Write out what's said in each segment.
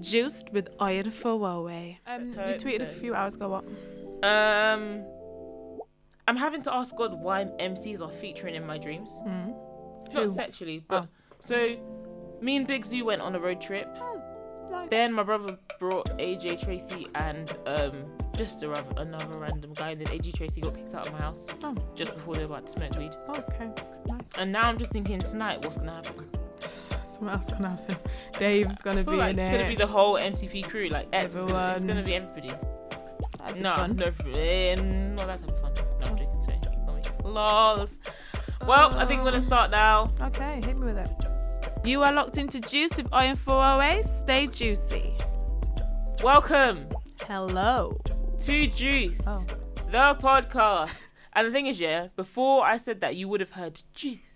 Juiced with Oyer Fowowe. Um, you tweeted a few hours ago. What? Um, I'm having to ask God why MCs are featuring in my dreams. Mm. Not Who? sexually, but Oh. so me and Big Zuu went on a road trip. Nice. Then my brother brought AJ Tracey and um just a, another random guy. And then AJ Tracey got kicked out of my house Oh. just before they were about to smoke weed. Okay. Nice. And now I'm just thinking tonight, what's gonna happen? Else gonna happen. Dave's gonna be like in it's it. gonna be the whole MTP crew, like X. It's gonna, it's gonna be everybody. Be No, fun. no, eh, not that type of fun. No, I'm joking. Sorry. Lols. Well, I think we're gonna start now. Okay, hit me with it. You are locked into Juice with Oyen 408. Stay juicy. Welcome Hello. to Juice, Oh. the podcast. And the thing is, yeah, before I said that, you would have heard Juiced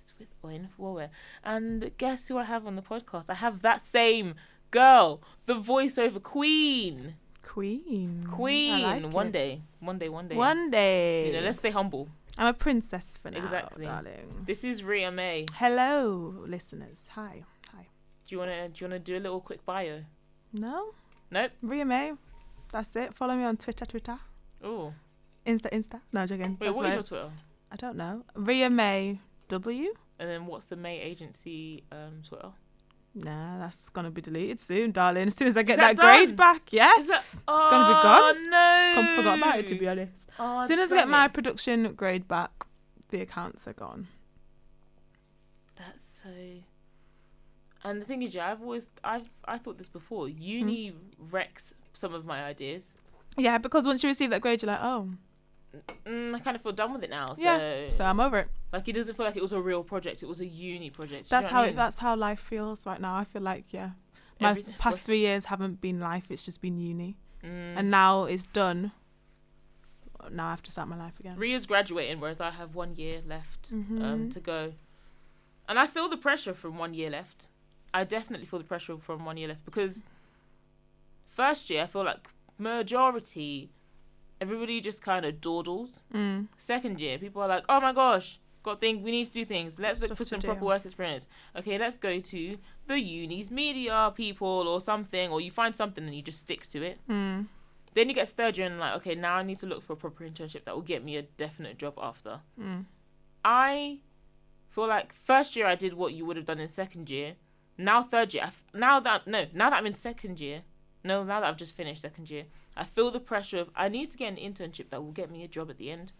Owen Forward. And guess who I have on the podcast? I have that same girl, the voiceover queen. Queen. Queen. Like one it. day. One day, one day. One day. You know, let's stay humble. I'm a princess for now, Exactly. darling. This is Ria May. Hello, listeners. Hi. Hi. Do you wanna do you wanna do a little quick bio? No? Nope. Ria May. That's it. Follow me on Twitter, Twitter. Oh. Insta, Insta. No, I'm joking. Wait, That's what is your Twitter? I don't know. Ria May W? And then what's the May agency um Twitter? Nah, that's gonna be deleted soon, darling. As soon as I get that that, grade done? back, yeah. That It's gonna be gone. Oh no. Com- forgot about it to be honest. Oh, As soon as I get my production grade back, the accounts are gone. That's so. And the thing is, yeah, I've always I've I thought this before. Uni Hmm. wrecks some of my ideas. Yeah, because once you receive that grade, you're like, oh, Mm, kind of feel done with it now. So, Yeah, so I'm over it. like, it doesn't feel like it was a real project. It was a uni project. Do you That's know how I it. That's how life feels right now. I feel like yeah, my Everything- past three years haven't been life. It's just been uni, Mm. and now it's done. Now I have to start my life again. Ria's graduating, whereas I have one year left um, Mhm. to go. And I feel the pressure from one year left. I definitely feel the pressure from one year left because first year I feel like majority, everybody just kind of dawdles. Mm. Second year, people are like, oh my gosh, got things, we need to do things. Let's look for some do. proper work experience. Okay, let's go to the uni's media people or something, or you find something and you just stick to it. Mm. Then you get to third year and like, okay, now I need to look for a proper internship that will get me a definite job after. Mm. I feel like first year I did what you would have done in second year. Now third year, I f- now that no, now that I'm in second year, no, now that I've just finished second year, I feel the pressure of I need to get an internship that will get me a job at the end.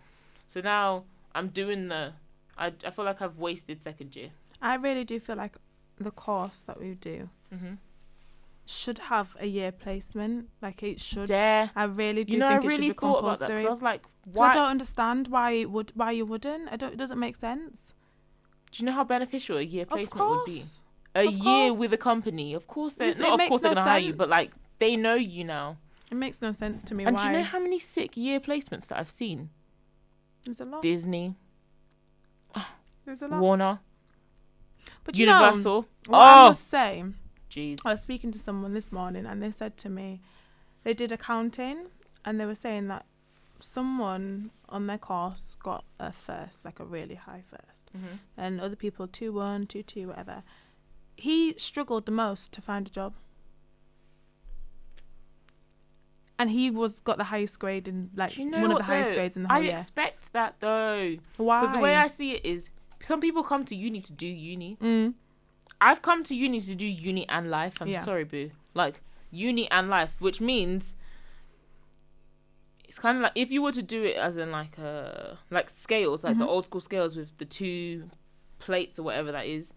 So now I'm doing the. I I feel like I've wasted second year. I really do feel like the course that we do Mm-hmm. should have a year placement. Like it should. Dare. I really do You know, I think it really should be thought about that I was like, why? I don't understand why it would why you wouldn't. I don't. It doesn't make sense. Do you know how beneficial a year placement would be? course. A Of year course. with a company, of course. They're not. Of course, they're gonna hire you, but like they know you now. It makes no sense to me And why. do you know how many sick year placements that I've seen? There's a lot. Disney, There's a lot. Warner, But you know, Universal. what I oh, must say, jeez. I was speaking to someone this morning and they said to me, they did accounting and they were saying that someone on their course got a first, like a really high first, Mhm. and other people two one, two two, whatever. He struggled the most to find a job. And he was got the highest grade in like you know one of the highest though? grades in the whole I year. I expect that though, Why? because the way I see it is, some people come to uni to do uni. mm, I've come to uni to do uni and life. I'm Yeah. sorry, boo. Like uni and life, which means it's kind of like if you were to do it as in like a like scales, like the Mhm. old school scales with the two plates or whatever that is.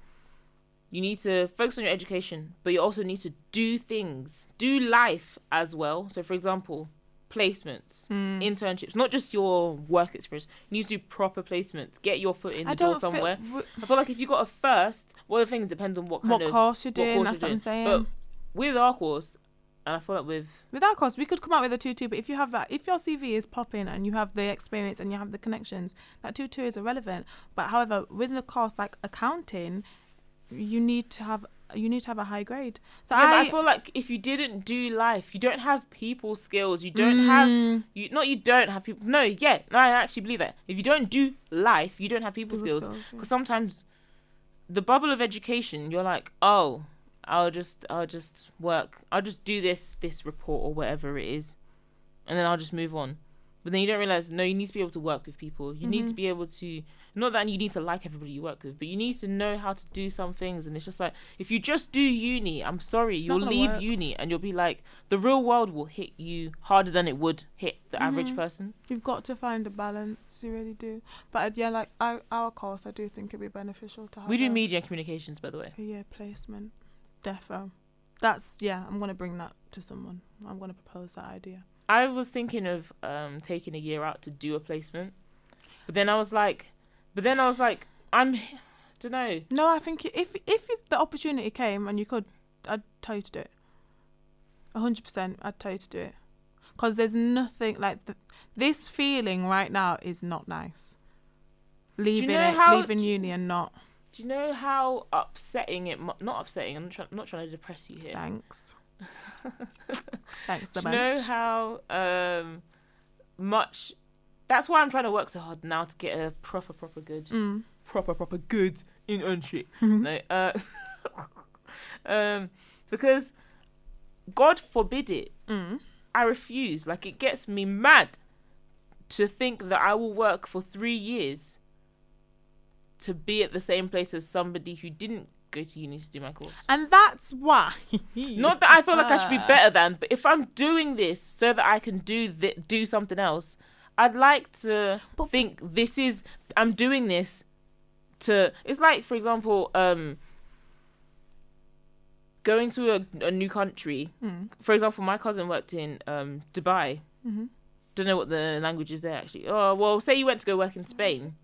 You need to focus on your education, but you also need to do things, do life as well. So, for example, placements, mm. internships, not just your work experience. You need to do proper placements. Get your foot in the I door somewhere. w- I feel like if you got a first, well, the thing depends on what kind what of course you're doing. course That's you're what I'm saying. But with our course, and I feel like with With our course, we could come out with a two two, but if you have that, if your CV is popping and you have the experience and you have the connections, that two two is irrelevant. But however, with the course like accounting, you need to have you need to have a high grade. So yeah, I, I feel like if you didn't do life, you don't have people skills. You don't have Mm, you not you don't have people. No, yeah, no, I actually believe that. If you don't do life, you don't have people, people skills. skills, yeah. Because sometimes the bubble of education, you're like, oh, I'll just I'll just work. I'll just do this this report or whatever it is, and then I'll just move on. But then you don't realize no, you need to be able to work with people. You need to Mhm. be able to not that you need to like everybody you work with, but you need to know how to do some things. And it's just like if you just do uni, I'm sorry, It's you'll leave work. uni and you'll be like the real world will hit you harder than it would hit the average Mhm. person. You've got to find a balance. You really do. But uh, yeah, like our, our course, I do think it'd be beneficial to have. We do a, media and communications, by the way. a year placement. Defo. That's yeah. I'm gonna bring that to someone. I'm gonna propose that idea. I was thinking of um, taking a year out to do a placement, but then I was like, but then I was like, I'm, don't know. No, I think if if you, the opportunity came and you could, I'd tell you to do it. A hundred percent, I'd tell you to do it. Cause there's nothing like the, this feeling right now is not nice. Leaving know it, how- leaving uni and not. Do you know how upsetting it? Not upsetting. I'm, try- I'm not trying to depress you here. Thanks. Thanks, Do the you know how um much? That's why I'm trying to work so hard now to get a proper, proper good, Mm. proper, proper good internship. no, uh, um, because God forbid it. Mm. I refuse. Like it gets me mad to think that I will work for three years to be at the same place as somebody who didn't go to uni to do my course. And that's why. Not that I feel like I should be better than, but if I'm doing this so that I can do th- do something else, I'd like to But- think this is I'm doing this to. It's like, for example, um, going to a, a new country. Mm. For example, my cousin worked in um, Dubai. hmm Don't know what the language is there actually. Oh well, say you went to go work in Spain.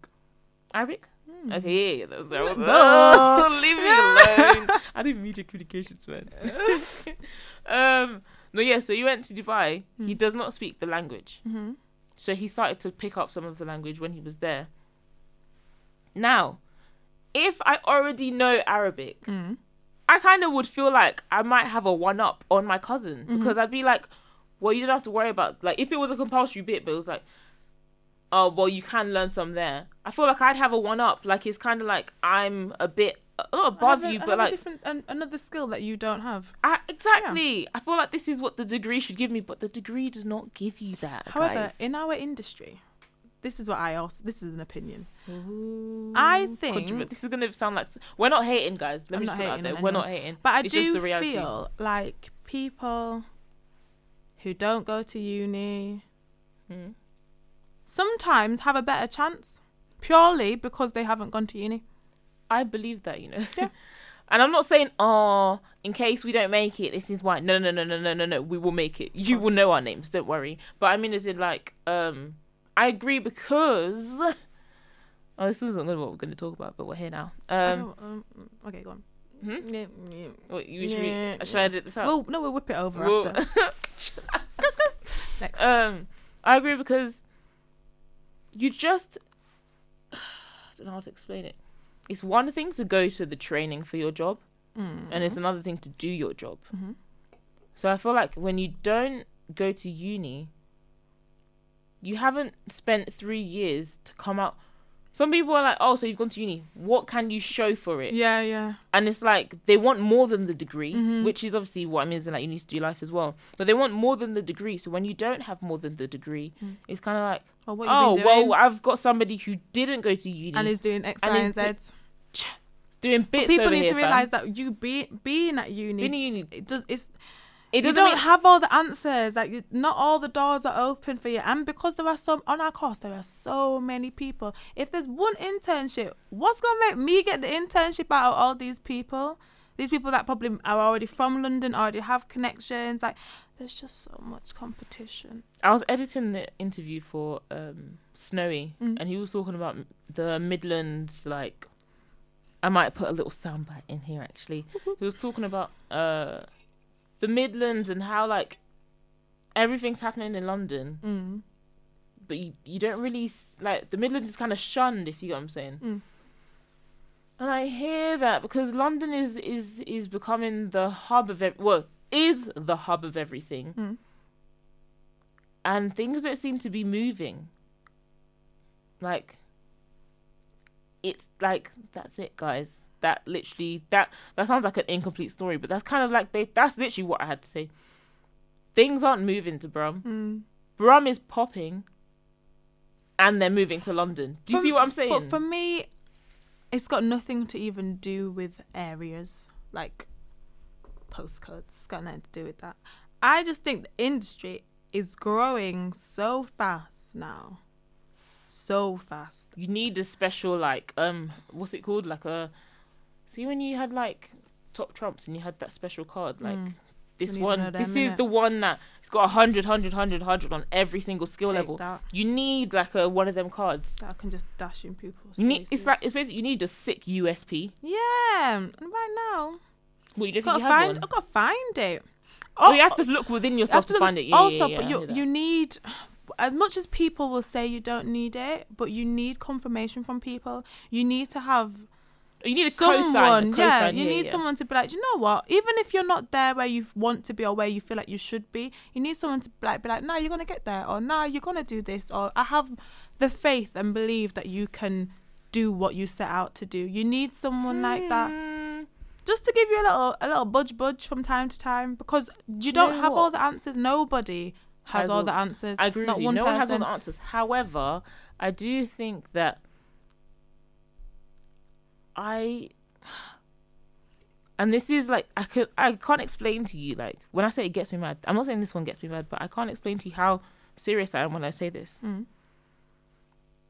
Arabic. Hmm. Okay, yeah. That that was, No. oh, leave me alone. I didn't media communications, man. um, no, yeah. So you went to Dubai. He Hmm. does not speak the language, hmm so he started to pick up some of the language when he was there. Now, if I already know Arabic, Mm. I kind of would feel like I might have a one up on my cousin Mhm. because I'd be like, well, you don't have to worry about like if it was a compulsory bit, but it was like, oh well, you can learn some there. I feel like I'd have a one up. Like it's kind of like I'm a bit not above a- you, but like different, an, another skill that you don't have. I, exactly. I feel like this is what the degree should give me, but the degree does not give you that. However, guys. in our industry, this is what I also. This is an opinion. Ooh, I think- this is gonna sound like we're not hating, guys. Let I'm me just put it out there. We're not hating. But I It's just do feel like people who don't go to uni Mm. sometimes have a better chance purely because they haven't gone to uni. I believe that, you know. Yeah. and I'm not saying, oh, in case we don't make it, this is why. No, no, no, no, no, no, no. We will make it. You will know our names. Don't worry. But I mean, is it like, um, I agree because. Oh, this isn't what we're going to talk about, but we're here now. Um, um, okay, go on. hmm? Yeah, yeah. What, you, should, Yeah, we, should I edit this out? Well, no, we'll whip it over Well- after. Skr. Next. um, I agree because you just I don't know how to explain it. It's one thing to go to the training for your job, Mm. and it's another thing to do your job. Mhm. So I feel like when you don't go to uni, you haven't spent three years to come out. Some people are like, "Oh, so you've gone to uni? What can you show for it?" Yeah, yeah. And it's like they want more than the degree, Mhm. which is obviously what I mean. Is like you need to do life as well, but they want more than the degree. So when you don't have more than the degree, Mm. it's kind of like, Well, what you oh, been well, I've got somebody who didn't go to uni and is doing X, and Y, and do- Z. doing bits. People over need here, to fam. realize that you be being at uni, Being at uni, it does. It's it you don't mean- have all the answers. Like you- not all the doors are open for you, and because there are some on our course, there are so many people. If there's one internship, what's gonna make me get the internship out of all these people? These people that probably are already from London, already have connections. Like there's just so much competition. I was editing the interview for um, Snowy, Mm. and he was talking about the Midlands. Like, I might put a little soundbite in here. Actually, he was talking about uh, the Midlands and how like everything's happening in London, Mm. but you, you don't really like the Midlands is kind of shunned. If you get what I'm saying. Mm. And I hear that because London is is is becoming the hub of ev- well is the hub of everything, Mm. and things don't seem to be moving. Like, it's like that's it, guys. That literally that that sounds like an incomplete story, but that's kind of like they that's literally what I had to say. Things aren't moving to Brum. Mm. Brum is popping, and they're moving to London. Do you For- see what I'm saying? But for me, it's got nothing to even do with areas like postcodes. It's got nothing to do with that. I just think the industry is growing so fast now. So fast. you need a special like um what's it called like a see when you had like top trumps and you had that special card like Mm. this to one know this is innit? the one that it's got a hundred hundred hundred hundred on every single skill Take level That, you need like a one of them cards that I can just dash in people's you need it's like it's basically you need a sick USP yeah. And right now, well you don't gotta you find. one I've got to find it. oh, you have to look within yourself After to find it yeah, also, yeah, yeah, but you you need as much as people will say you don't need it, but you need confirmation from people. You need to have you need a someone. cosign, yeah, cosign, you need yeah. someone to be like, you know what? Even if you're not there where you want to be or where you feel like you should be, you need someone to like be like, "No, you're gonna get there," or "No, you're gonna do this," or "I have the faith and believe that you can do what you set out to do." You need someone like that Hmm. just to give you a little a little budge budge from time to time because you you don't have what? all the answers. Nobody has, Has all all- the answers. I agree Not with you. one No person. one has all the answers. However, I do think that I and this is like I could I can't explain to you like when I say it gets me mad. I'm not saying this one gets me mad, but I can't explain to you how serious I am when I say this. Mm.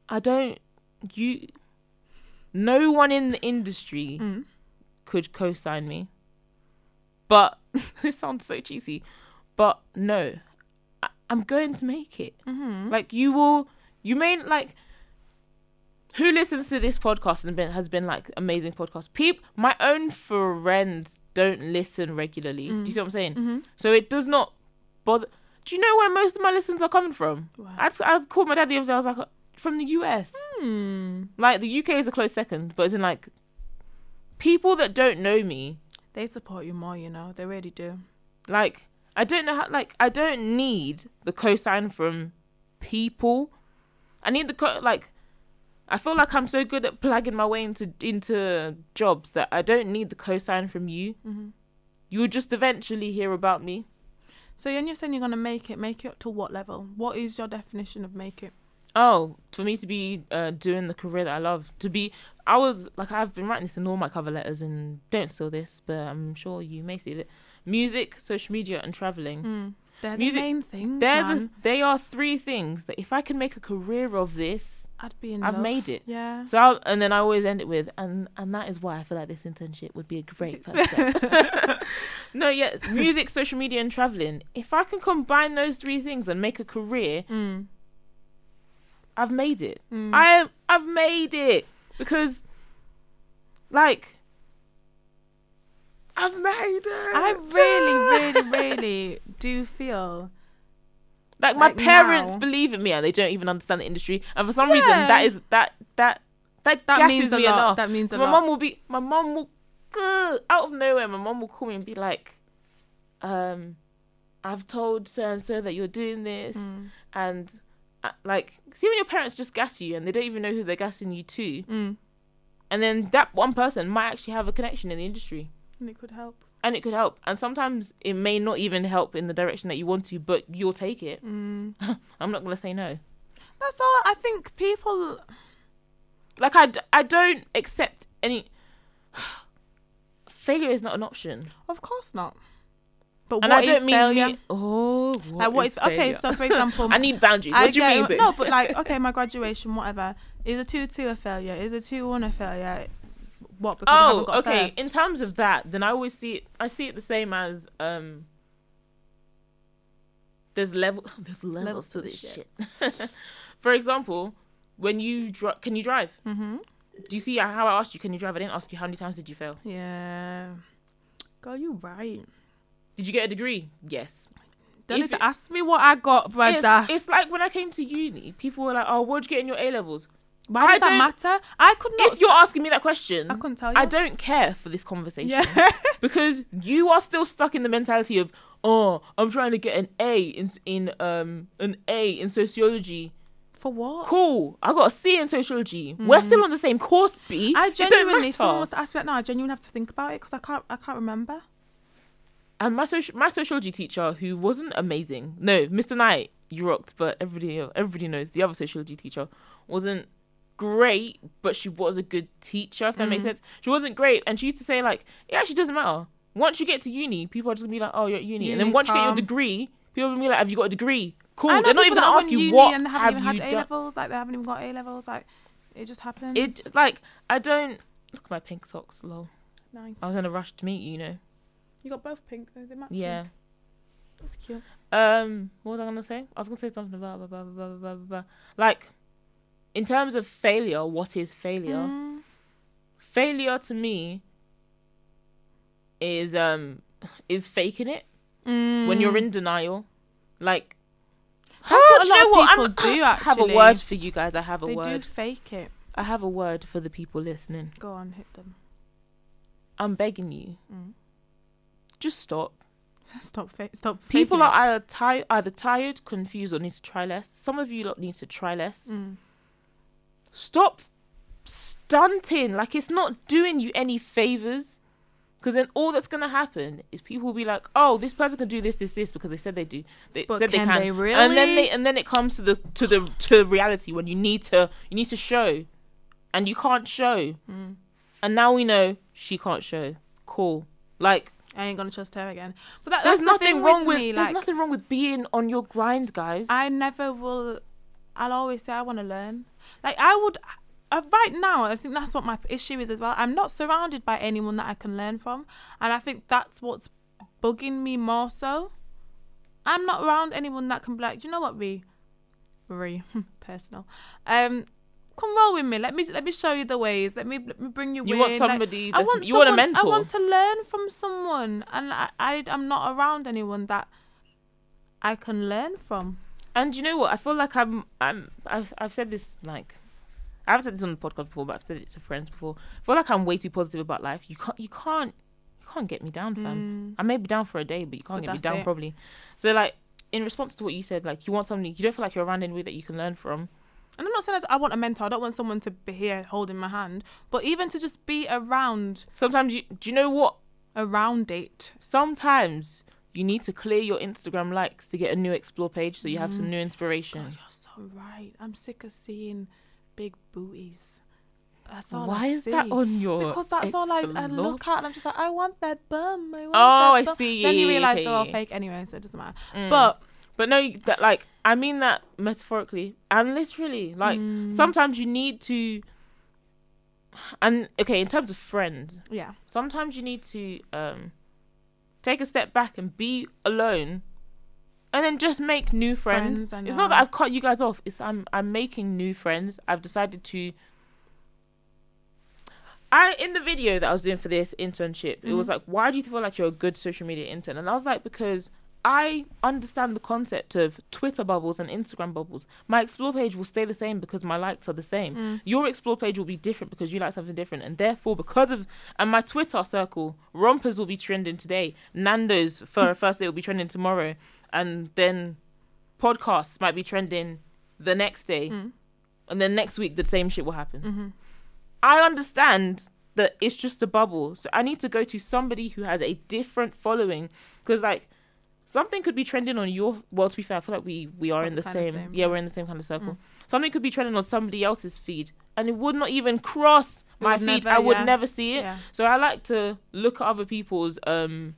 I don't you no one in the industry Mm. could co-sign me. But this sounds so cheesy. But no. I, I'm going to make it. Mm-hmm. Like you will, you may like. Who listens to this podcast and been has been like amazing podcast? Peep, my own friends don't listen regularly. Do you see what I'm saying? Mm-hmm. So it does not bother. Do you know where most of my listens are coming from? Wow. I I called my dad the other day. I was like, from the US. Hmm. Like the UK is a close second, but it's in like people that don't know me. They support you more, you know. They really do. Like I don't know how. Like I don't need the cosign from people. I need the co- like. I feel like I'm so good at plugging my way into into jobs that I don't need the cosign from you. Mm-hmm. You will just eventually hear about me. So when you're saying you're gonna make it, make it to what level? What is your definition of make it? Oh, for me to be uh, doing the career that I love, to be, I was like, I've been writing this in all my cover letters, and don't steal this, but I'm sure you may see it. Music, social media, and traveling. Mm. They're Music- the main things, They're man. the, they are three things that if I can make a career of this, I'd be in I've love. made it. Yeah. So I'll, and then I always end it with and and that is why I feel like this internship would be a great first step. no, yeah, music, social media, and traveling. If I can combine those three things and make a career, Mm. I've made it. Mm. I I've made it because, like, I've made it. I really, really, really do feel like my like, parents now- believe in me and they don't even understand the industry, and for some reason that is that that that, that means a me lot. enough. That means So a my lot. mom will be, my mom will, uh, out of nowhere, my mom will call me and be like, um, I've told so and so that you're doing this, Mm. and uh, like, see when your parents just gas you and they don't even know who they're gassing you to, Mm. and then that one person might actually have a connection in the industry. And it could help. And it could help, and sometimes it may not even help in the direction that you want to, but you'll take it. Mm. I'm not gonna say no. That's all. I think people. Like I, d- I don't accept any. Failure is not an option. Of course not. But And what I don't is mean failure? me- oh, like what is, okay? failure? So for example, I need boundaries. I What do you mean? No, but like okay, my graduation, whatever, is a two two a failure? Is a two one a failure? What? Because I oh, haven't got okay. First? In terms of that, then I always see it. I see it the same as um. There's level. There's levels, to this shit. For example, when you dri- can you drive? mm-hmm. Do you see how I asked you? Can you drive? I didn't ask you how many times did you fail. Yeah. Girl, you right. Did you get a degree? Yes. Don't If need to it- ask me what I got, brother. It's, it's like when I came to uni, people were like, "Oh, what'd you get in your A levels?" Why I does that matter? I could not. If you're asking me that question, I couldn't tell you. I don't care for this conversation Yeah. because you are still stuck in the mentality of, "Oh, I'm trying to get an A in in um an A in sociology." For what? Cool. I got a C in sociology. We're still on the same course, B. Mm. I genuinely, if someone was to ask me that now, I genuinely have to think about it because I can't, I can't remember. And my social my sociology teacher, who wasn't amazing, no, Mr. Knight, you rocked, but everybody everybody knows the other sociology teacher wasn't great, but she was a good teacher. If that makes sense, she wasn't great, and she used to say like, it actually doesn't matter. Once you get to uni, people are just gonna be like, oh, you're at uni, and then Uni, once you get your degree, people will be like, have you got a degree? Cool. They're not even gonna ask you uni what and they haven't have even you had A levels. Like they haven't even got A levels. Like it just happens. It like I don't look at my pink socks. Lol. nice. I was in a rush to meet you, you know. You got both pink. though. they match. Yeah. that's cute. Um, what was I gonna say? I was gonna say something about blah, blah, blah, blah, blah, blah, blah. like in terms of failure. What is failure? Mm. Failure to me is um is faking it when you're in denial. Like Mm. That's what a lot know of people I'm- do. I have a word for you guys. I have a They word. They do fake it. I have a word for the people listening. Go on, hit them. I'm begging you. Mm. Just stop. Stop. Fa- stop. People are either tired, either tired, confused, or need to try less. Some of you lot need to try less. Mm. Stop stunting. Like it's not doing you any favors. Because then all that's gonna happen is people will be like, "Oh, this person can do this, this, this," because they said they do. They But said can they can. they And then they and then it comes to the to the to reality when you need to you need to show, and you can't show. Mm. And now we know she can't show. Cool. Like I ain't gonna trust her again. But that, there's the nothing thing wrong with me. there's nothing wrong with being on your grind, guys. I never will. I'll always say I want to learn. Like I would. Uh, right now, I think that's what my issue is as well. I'm not surrounded by anyone that I can learn from, and I think that's what's bugging me more so. I'm not around anyone that can be like, "Do you know what, Ree, Ree, personal. Um, come roll with me. Let me let me show you the ways. Let me let me bring you. you in. want Like, somebody. I want you want a someone- mentor. I want to learn from someone, and I, I I'm not around anyone that I can learn from. And you know what? I feel like I'm I'm I've I've said this like I haven't said this on the podcast before, but I've said it to friends before. I feel like I'm way too positive about life. You can't you can't you can't get me down, fam. Mm. I may be down for a day, but you can't But get me down it. probably. So like in response to what you said, like you want somebody you don't feel like you're around anybody that you can learn from. And I'm not saying I want a mentor. I don't want someone to be here holding my hand, but even to just be around Sometimes you do you know what? around it. Sometimes you need to clear your Instagram likes to get a new explore page so you have some new inspiration. God, you're so right. I'm sick of seeing big booties. That's all Why I is see. that on your because that's all I, I look at, and I'm just like, I want that bum. I want Oh, that I bum. see. Then you realize okay, they're all fake anyway, so it doesn't matter. Mm. But But no, that like I mean that metaphorically and literally. Like Mm. sometimes you need to. And okay, in terms of friends, yeah, sometimes you need to um take a step back and be alone, and then just make new friends. Friends, it's not that I've cut you guys off. It's I'm I'm making new friends. I've decided to. I in the video that I was doing for this internship, it was Mhm. like, why do you feel like you're a good social media intern? And I was like, because I understand the concept of Twitter bubbles and Instagram bubbles. My explore page will stay the same because my likes are the same. Mm. Your explore page will be different because you like something different, and therefore, because of and my Twitter circle, rompers will be trending today. Nando's for a first day will be trending tomorrow, and then podcasts might be trending the next day, Mm. and then next week the same shit will happen. hmm I understand that it's just a bubble. So I need to go to somebody who has a different following because like something could be trending on your well to be fair, I feel like we we are in the same, same, yeah, we're in the same kind of circle. Mm. Something could be trending on somebody else's feed and it would not even cross my feed. never, I would yeah. never see it. yeah. So I like to look at other people's um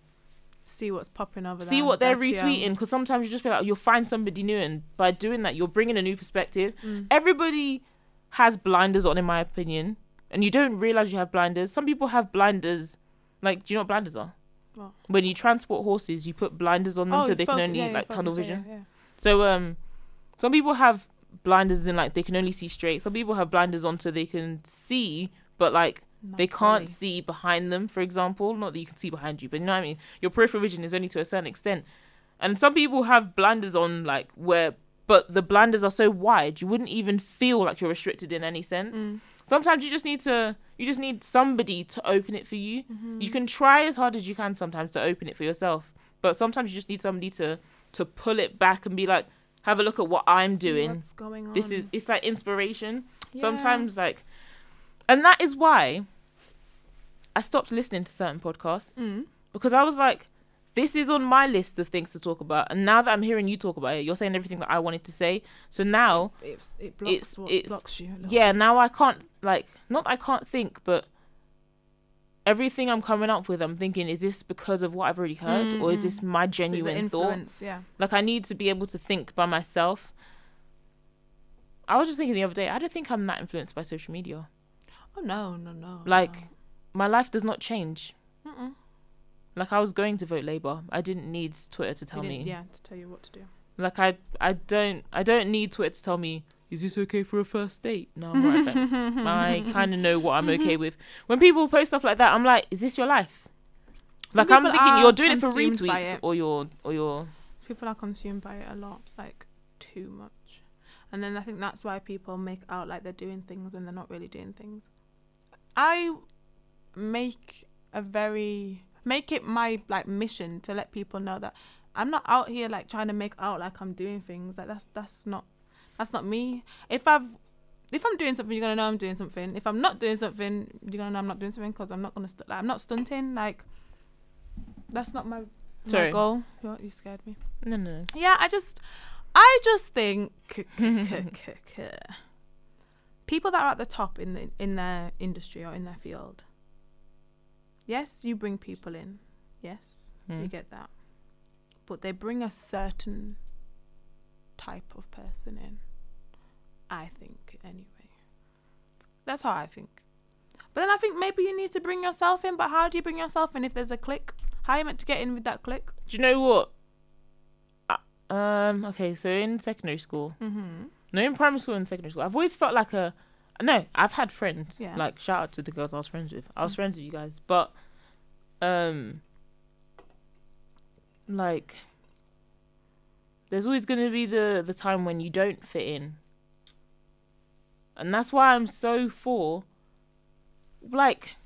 See what's popping over there. see what they're retweeting because sometimes you just feel like you'll find somebody new and by doing that you're bringing a new perspective Mm. everybody has blinders on in my opinion and you don't realize you have blinders some people have blinders like do you know what blinders are What? when you transport horses you put blinders on them so you they can only yeah, like tunnel vision yeah, yeah. so um some people have blinders in like they can only see straight some people have blinders on so they can see but like Not they can't fully. see behind them, for example. Not that you can see behind you, but you know what I mean? Your peripheral vision is only to a certain extent. And some people have blinders on, like, where, but the blinders are so wide, you wouldn't even feel like you're restricted in any sense. Mm. Sometimes you just need to, you just need somebody to open it for you. Mm-hmm. You can try as hard as you can sometimes to open it for yourself, but sometimes you just need somebody to, to pull it back and be like, have a look at what I'm See doing. What's going on? This is it's like inspiration. Yeah. Sometimes like and that is why I stopped listening to certain podcasts Mm. because I was like, this is on my list of things to talk about. And now that I'm hearing you talk about it, you're saying everything that I wanted to say. So now, It's, it blocks It's- what it's- blocks you. a yeah, now I can't, like, not that I can't think, but everything I'm coming up with, I'm thinking, is this because of what I've already heard? Or is this mm-hmm. my So genuine thought? influence, Yeah. Like, I need to be able to think by myself. I was just thinking the other day, I don't think I'm that influenced by social media. Oh no, no, no. Like, my life does not change. Mm-mm. Like, I was going to vote Labour. I didn't need Twitter to tell me. Yeah, to tell you what to do. Like I I don't I don't need Twitter to tell me is this okay for a first date? No, I'm not. I kind of know what I'm okay with. When people post stuff like that, I'm like, is this your life? Some like I'm thinking you're doing it for retweets it. or you're or you're People are consumed by it a lot, like too much. And then I think that's why people make out like they're doing things when they're not really doing things. I make a very make it my like mission to let people know that I'm not out here like trying to make out like I'm doing things. Like that's that's not that's not me. If I've if I'm doing something, you're gonna know I'm doing something. If I'm not doing something, you're gonna know I'm not doing something because I'm not gonna st- like, I'm not stunting. Like that's not my my goal. You, you scared me. no no. Yeah, I just, I just think people that are at the top in the, in their industry or in their field. Yes, you bring people in. Yes, we get that, but they bring a certain type of person in. I think anyway. That's how I think. But then I think maybe you need to bring yourself in. But how do you bring yourself in if there's a click? How are you meant to get in with that click? Do you know what? Uh, Um. Okay. So in secondary school, Mm-hmm. no, in primary school and secondary school, I've always felt like a. No, I've had friends. Yeah. Like shout out to the girls I was friends with. I was Mm. friends with you guys, but, um. Like. There's always gonna be the the time when you don't fit in. And that's why I'm so for. Like,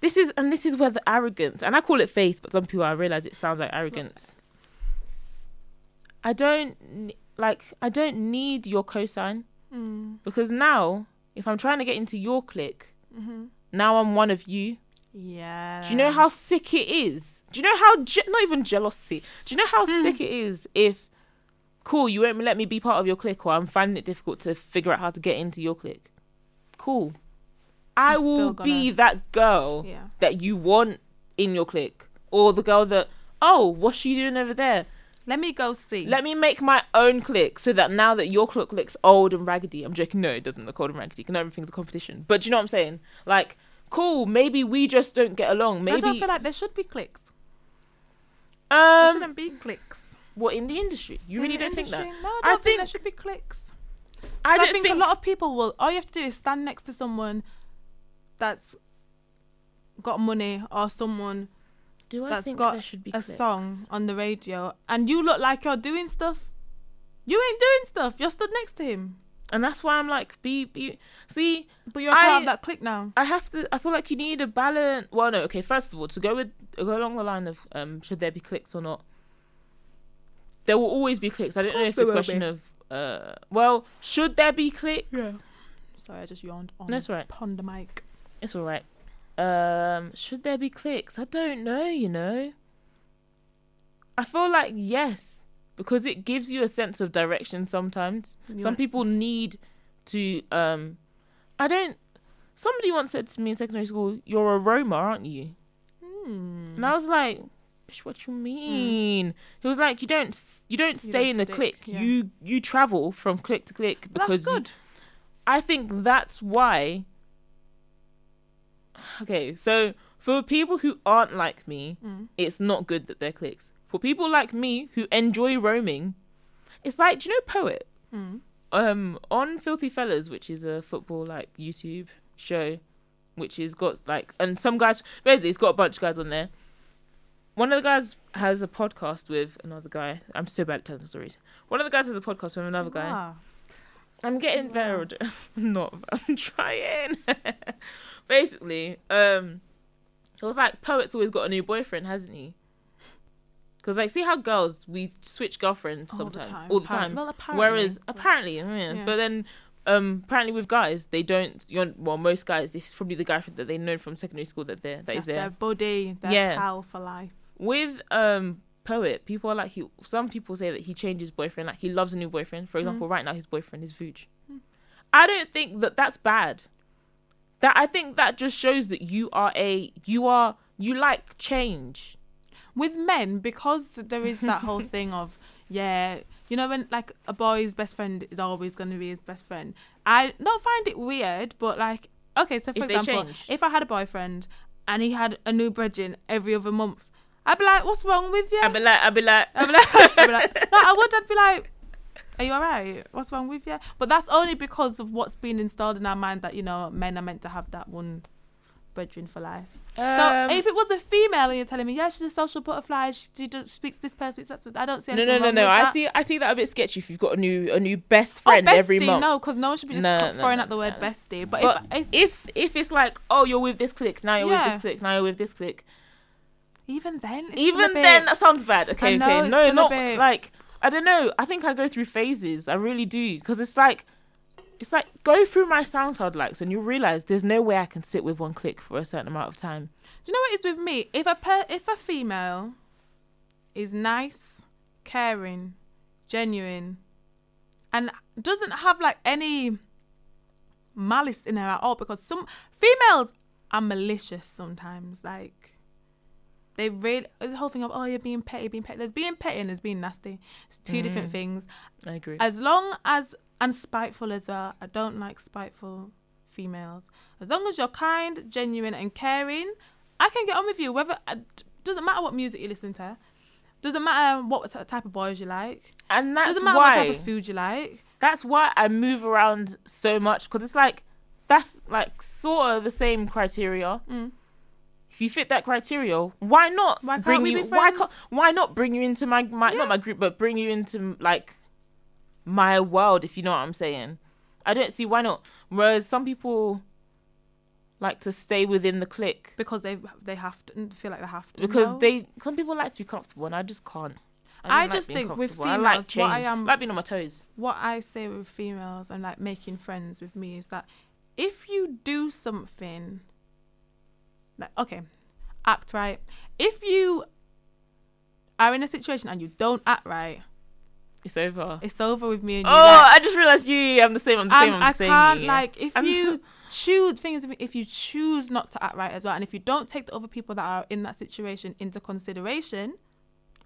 this is and this is where the arrogance and I call it faith, but some people I realize it sounds like arrogance. I don't like I don't need your cosign Mm. because now if I'm trying to get into your clique, Mm-hmm. now I'm one of you. Yeah. Do you know how sick it is? Do you know how je- not even jealousy? Do you know how Hmm. sick it is if cool you won't let me be part of your clique or I'm finding it difficult to figure out how to get into your clique? Cool. I I'm will be gonna- that girl Yeah. that you want in your clique or the girl that oh what's she doing over there? Let me go see. Let me make my own clique so that now that your clique looks old and raggedy, I'm joking. No, it doesn't look old and raggedy. not everything's a competition. But do you know what I'm saying? Like, cool. Maybe we just don't get along. Maybe I don't feel like there should be clicks. There um, shouldn't be clicks. what in the industry? You In really don't think that? No, I I don't think, there should be clicks. I don't I think, a lot of people will. All you have to do is stand next to someone that's got money or someone Do I that's think got there should be a cliques? song on the radio and you look like you're doing stuff. You ain't doing stuff. You're stood next to him, and that's why I'm like, be be. See, but you're part of that click now. I have to. I feel like you need a balance. Well, no. Okay, first of all, to go with go along the line of um, should there be clicks or not? There will always be clicks. I don't know if this question be. of uh, well, should there be clicks? Yeah. Sorry, I just yawned on No, it's alright. ponder mic. It's all right. Um, should there be clicks? I don't know. You know. I feel like yes, because it gives you a sense of direction. Sometimes You some want- people need to. Um, I don't. Somebody once said to me in secondary school, "You're a roamer, aren't you?" Hmm. And I was like, "Bish, "What you mean?" He was like, "You don't, you don't You stay don't in the stick, clique. yeah. You you travel from clique to clique That's because you- good. I think that's why. Okay, so for people who aren't like me, Mm. it's not good that they're cliques. For people like me who enjoy roaming, it's like, do you know Poet? Mm. Um, on Filthy Fellas, which is a football like YouTube show, which is got like, and some guys basically it's got a bunch of guys on there. One of the guys has a podcast with another guy. I'm so bad at telling stories. One of the guys has a podcast with another guy. I'm getting Wow. better. not. I'm trying. Basically, um, it was like poet's always got a new boyfriend, hasn't he? Because like, see how girls we switch girlfriends All the time. all the time. well, apparently, Whereas apparently, yeah, Yeah. but then um apparently with guys they don't. You're, well, most guys it's probably the guy that they know from secondary school that they're that That's is there. their buddy, their Yeah. pal for life. With um poet, people are like he. Some people say that he changed his boyfriend. Like he loves a new boyfriend. For example, right now his boyfriend is Vuj. Mm. I don't think that that's bad. That I think that just shows that you are a you are you like change. with men because there is that whole thing of yeah you know when like a boy's best friend is always going to be his best friend. I don't find it weird but like okay so for If example if i had a boyfriend and he had a new brethren every other month i'd be like what's wrong with you I'd be like, I'd be like, I'd be like, I'd be like no i would i'd be like are you alright? What's wrong with you? But that's only because of what's been installed in our mind that you know men are meant to have that one bedroom for life. So um, if it was a female and you're telling me, yeah, she's a social butterfly, she, she does, speaks this person, speaks that, I don't see no, anything no, no, no. I that. see, I see that a bit sketchy. If you've got a new, a new best Oh, friend bestie, every month. no, because no one should be just No, throwing no, out the word bestie. But, But if, if, if if it's like, oh, you're with this clique, now you're with this clique, now you're with this clique. even then, it's Even then, that sounds bad. Okay, know, okay, no, not like I don't know. I think I go through phases. I really do, because it's like, it's like go through my SoundCloud likes, and you realize there's no way I can sit with one click for a certain amount of time. Do you know what it is with me? If a per, if a female is nice, caring, genuine, and doesn't have like any malice in her at all, because some females are malicious sometimes. Like they really the whole thing of oh you're being petty, being petty. There's being petty and there's being nasty. It's two different Mm. things. I agree. As long as and spiteful as well. I don't like spiteful females. As long as you're kind, genuine, and caring, I can get on with you. Whether it doesn't matter what music you listen to, doesn't matter what type of boys you like, and that's doesn't matter why what type of food you like. that's why I move around so much because it's like that's like sort of the same criteria. Mm. If you fit that criteria, why not Why bring you? why can't? Why not bring you into my my Yeah. not my group, but bring you into like my world? If you know what I'm saying, I don't see why not. Whereas some people like to stay within the clique because they they have to mm, feel like they have to because no. they some people like to be comfortable, and I just can't. don't I like just think with comfortable. I like females, what I change. am- like being on my toes. what I say with females and like making friends with me is that if you do something like okay, act right. If you are in a situation and you don't act right, It's over. it's over with me and you. Oh, like, I just realized you. I'm the same. I'm the same. I'm the I same. can't yeah. like if I'm- you choose things if you choose not to act right as well and if you don't take the other people that are in that situation into consideration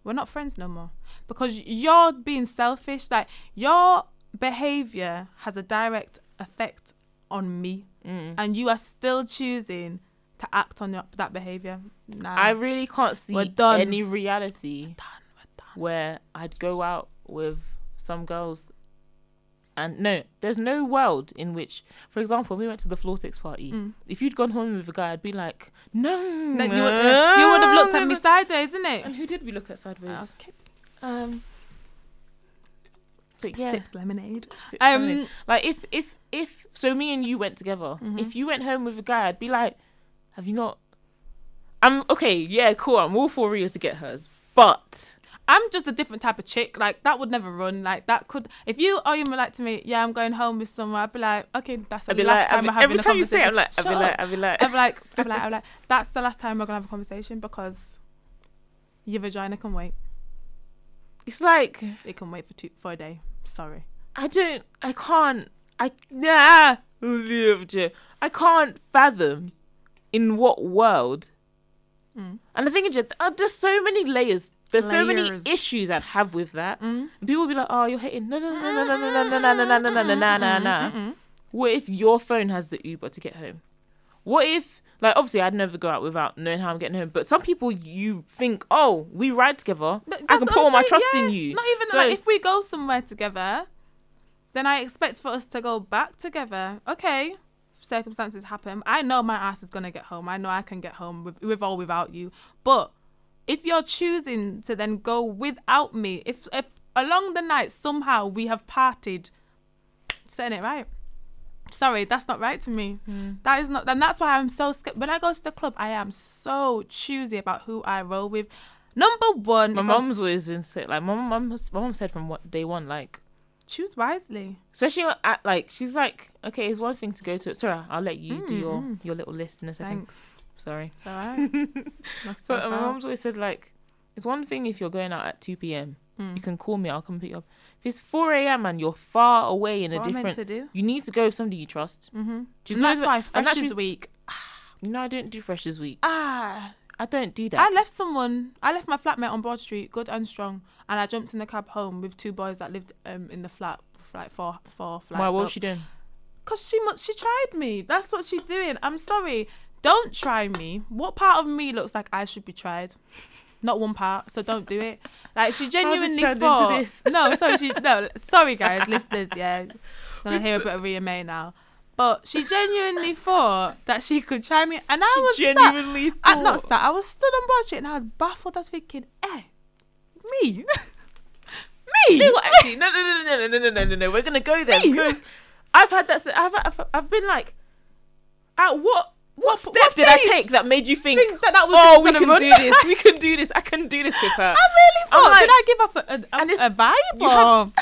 we're not friends no more because you're being selfish like your behavior has a direct effect on me Mm. and you are still choosing to act on your, that behavior nah I really can't see We're done. any reality done, we're done. where I'd go out with some girls. And no, there's no world in which, for example, we went to the floor six party. Mm. If you'd gone home with a guy, I'd be like, no. You, would, you would have looked at me sideways isn't it And who did we look at sideways? okay. Um. But yeah, sips lemonade Sips lemonade. um like if if if so, me and you went together. Mhm. If you went home with a guy, I'd be like, have you not? I'm okay. Yeah, cool. I'm all for Ria to get hers, but I'm just a different type of chick. Like that would never run. Like that could if you or you were like to me, yeah, I'm going home with someone. I'd be like, okay, that's the last like, time we're having every a time you say, it. I'm like, I'd be like. I'd be like, I'd be like, I'd be like, I'd be like, that's the last time we're gonna have a conversation because your vagina can wait. it's like It can wait for two for a day. Sorry. I don't, I can't, I nah, I can't fathom in what world. Mm. And the thing is, just, uh, there's so many layers. There's so many issues I'd have with that. Mm. People will be like, "Oh, you're hating." No, no, no, no, no, no, no, no, no, no, no, no, no, no, no. What if your phone has the Uber to get home? What if, like, obviously, I'd never go out without knowing how I'm getting home. But some people, you think, "Oh, we ride together. Th- I can put all my trust yeah. in you." Not even So- like if we go somewhere together, then I expect for us to go back together. Okay, circumstances happen. I know my ass is gonna get home. I know I can get home with with or without you. But if you're choosing to then go without me, if if along the night somehow we have parted, setting it right. Sorry, that's not right to me. Hmm. That is not, and that's why I'm so scared. When I go to the club, I am so choosy about who I roll with. Number one, My if I'm- mom's always been sick. Like my mom, my mom said from what day one, like choose wisely. especially at like she's like, okay, it's one thing to go to. Sorry, I'll let you do your Mm. your little list in a second. Thanks. Sorry, It's alright. But my mom's always said like, it's one thing if you're going out at two p.m. Mm. You can call me. I'll come pick you up. If it's four a.m. and you're far away in a what am I meant different, to do? you need to go with somebody you trust. Mm-hmm. She's And that's why Freshers Week. You know, I don't do freshers week. Ah, I don't do that. I left someone. I left my flatmate on Broad Street, good and strong, and I jumped in the cab home with two boys that lived um in the flat, like four four flats. Why? What was she doing? Cause she she tried me. That's what she's doing. I'm sorry. Don't try me. What part of me looks like I should be tried? Not one part. So don't do it. Like she genuinely thought. this? No, sorry. She no. Sorry, guys, listeners. Yeah, gonna hear a bit of Ria May now. But she genuinely thought that she could try me, and I was sat, genuinely I, not sat. I was stood on Broad Street, and I was baffled. I was thinking, eh, me, me. You know what, actually, no, no, no, no, no, no, no, no, no, no. We're gonna go there Me? because I've had that. I've, I've, I've been like, at what what, What- steps what did I take that made you think? Think that that was oh, we gonna can run? do this. We can do this. I can do this with her. I really thought. like- did I give off a, a, a, a vibe? or-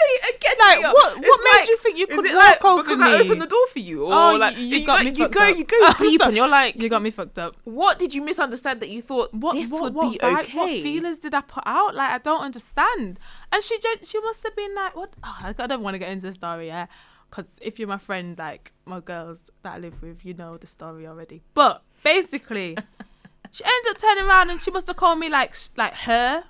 say it again? Like, Leah? what- It's what made like- you think you could walk like, over because I opened the door for you, or Oh, like you- you you got go, me you fucked go, up. you go I'm deep, and you're like, you got me fucked up. what did you misunderstand that you thought What this what, would what be vibes, okay? What feelers did I put out? Like I don't understand. And she she must have been like, what? Oh, I don't want to get into the story, yeah. Because if you're my friend, like my girls that I live with, you know the story already. But basically, she ended up turning around and she must have called me like sh- like her,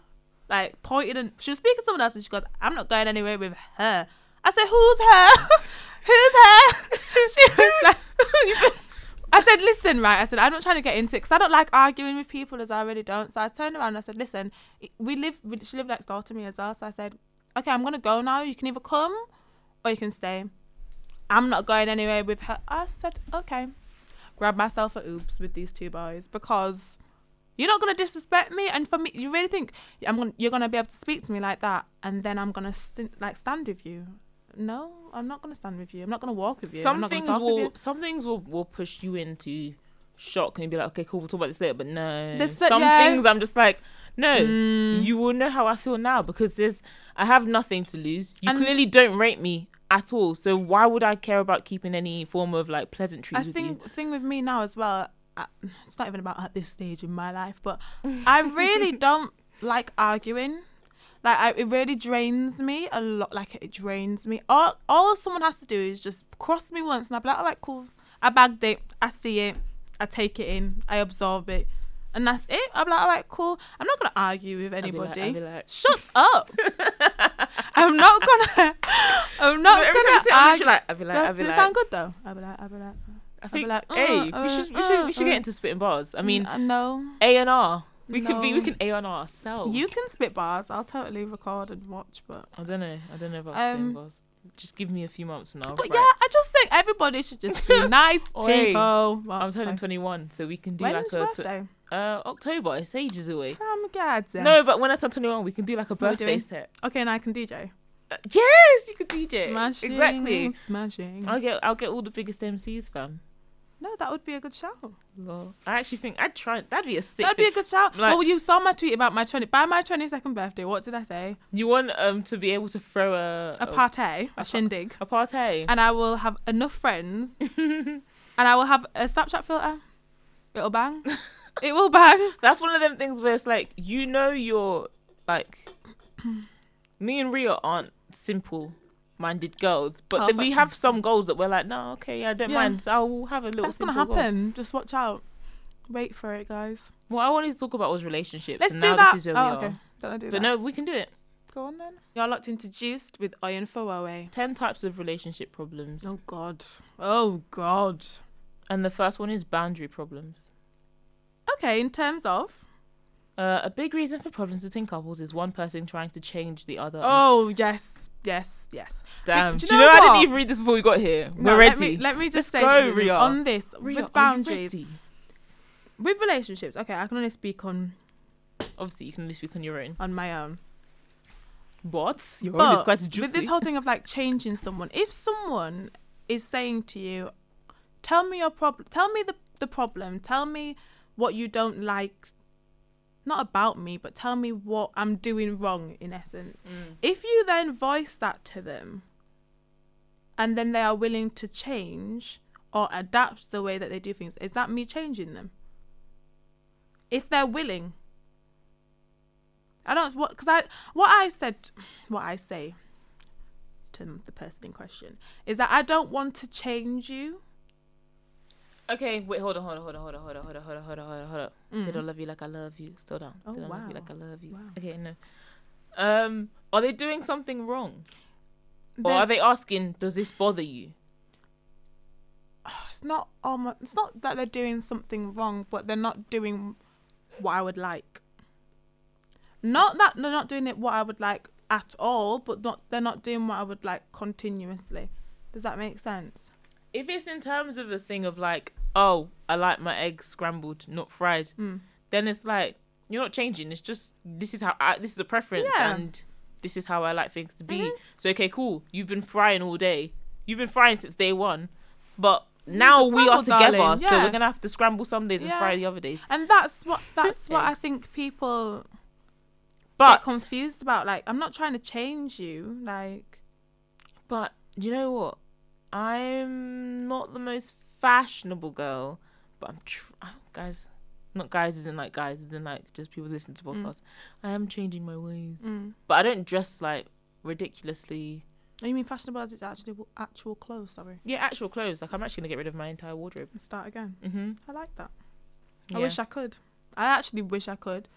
like pointed and she was speaking to someone else and she goes, "I'm not going anywhere with her." I said, "Who's her? Who's her?" she was like. I said, listen, right. I said, I'm not trying to get into it because I don't like arguing with people as I really don't. So I turned around and I said, listen, we live, she lived next door to me as well. So I said, okay, I'm going to go now. You can either come or you can stay. I'm not going anywhere with her. I said, okay. Grab myself a oops with these two boys because you're not going to disrespect me. And for me, you really think I'm gonna, you're going to be able to speak to me like that and then I'm going to st- like stand with you. No, I'm not going to stand with you. I'm not going to walk with you. I'm some not gonna things talk with you. will some things will, will push you into shock and be like, okay, cool, we'll talk about this later. But no, There's so- some yeah. things I'm just like, no, Mm. you will know how I feel now because there's I have nothing to lose. You And- clearly don't rate me at all. So why would I care about keeping any form of like pleasantries I think you? thing with me now as well. It's not even about at this stage in my life, but I really don't like arguing. Like I, it really drains me a lot. Like it drains me. All all someone has to do is just cross me once, and I'll be like, all right, cool. I bagged it. I see it. I take it in. I absorb it, and that's it. I'm like, all right, cool. I'm not gonna argue with I'd be like- anybody. I'd be like- Shut up. I'm not gonna. I'm not Every gonna you say it, argue. like, I'd be like, Does, I'd be does it sound good though? I'll be like, I'll be like. I think, like, hey, uh, we should, we uh, should, we should uh, get into spitting bars. I mean, uh, no. A and R. We could be, we can A and R ourselves. You can spit bars. I'll totally record and watch, but I don't know. I don't know about Um, spitting bars. Just give me a few months now. But write. yeah, I just think everybody should just be nice Oi, people. Well, I'm turning 21, so we can do When like a tw- birthday? uh October. It's ages away. Fam, yeah. No, but when I turn 21, we can do like a What birthday set. Okay, and I can DJ. Uh, yes, you could DJ. Smashing, Exactly. Smashing. I'll get I'll get all the biggest MCs, fam. No, that would be a good show. Lol. I actually think I'd try. That'd be a sick. That'd be a good shout. Like- well, you saw my tweet about my twenty by my twenty second birthday. What did I say? You want um to be able to throw a A party, a shindig, a party. and I will have enough friends, and I will have a Snapchat filter. It'll bang. it will bang. That's one of them things where it's like you know you're like me and Ria aren't simple minded girls, but Oh, then we have some goals that we're like, no, okay, I don't Yeah. mind. So I'll have a little. That's gonna simple goal. happen. Just watch out. Wait for it, guys. What I wanted to talk about was relationships. Let's and do now that. This is where oh, we okay. are. Do But that? no, we can do it. Go on then. You're locked into Juiced with Iron Fowowe. Ten types of relationship problems, Oh God. Oh God. and the first one is boundary problems. Okay, in terms of. Uh, a big reason for problems between couples is one person trying to change the other. Oh yes, yes, yes. damn! do Do you you know, know I didn't even read this before we got here. No, We're let ready. me, let me just Let's say go, Ria. on this Ria, with boundaries with relationships. Okay, I can only speak on Obviously, you can only speak on your own. on my own. What? Your own is quite juicy. with this whole thing of like changing someone, if someone is saying to you, "Tell me your problem. Tell me the the problem. Tell me what you don't like." Not about me, but tell me what I'm doing wrong in essence. Mm. If you then voice that to them and then they are willing to change or adapt the way that they do things, is that me changing them? If they're willing. I don't what because I what I said what I say to the person in question is that I don't want to change you. Okay, wait, hold on, hold on, hold on, hold on, hold on, hold on, hold on, hold on, hold on, hold on. Mm. They don't love you like I love you. Still down. Oh, they don't love you wow. like I love you. Wow. Okay, no. Um, are they doing something wrong, or are they asking, "Does this bother you"? it's not almost it's not that they're doing something wrong but they're not doing what i would like not that they're not doing it what i would like at all but not they're not doing what i would like continuously does that make sense If it's in terms of a thing of like, oh, I like my eggs scrambled, not fried, Mm. then it's like you're not changing. It's just this is how I, this is a preference, Yeah. and this is how I like things to be. Mhm. So okay, cool. You've been frying all day. You've been frying since day one, but now we are together, darling. so Yeah. we're gonna have to scramble some days and fry the other days. and that's what that's what i think people But get confused about like i'm not trying to change you like But you know what? I'm not the most fashionable girl, but I'm tr- guys. Not guys isn't like guys, isn't like just people listen to podcasts. I am changing my ways, mm. but I don't dress like ridiculously. Oh, you mean fashionable as it's actually actual clothes sorry Yeah, actual clothes. Like I'm actually gonna get rid of my entire wardrobe. and start again Mm-hmm. i like that i wish i could i actually wish i could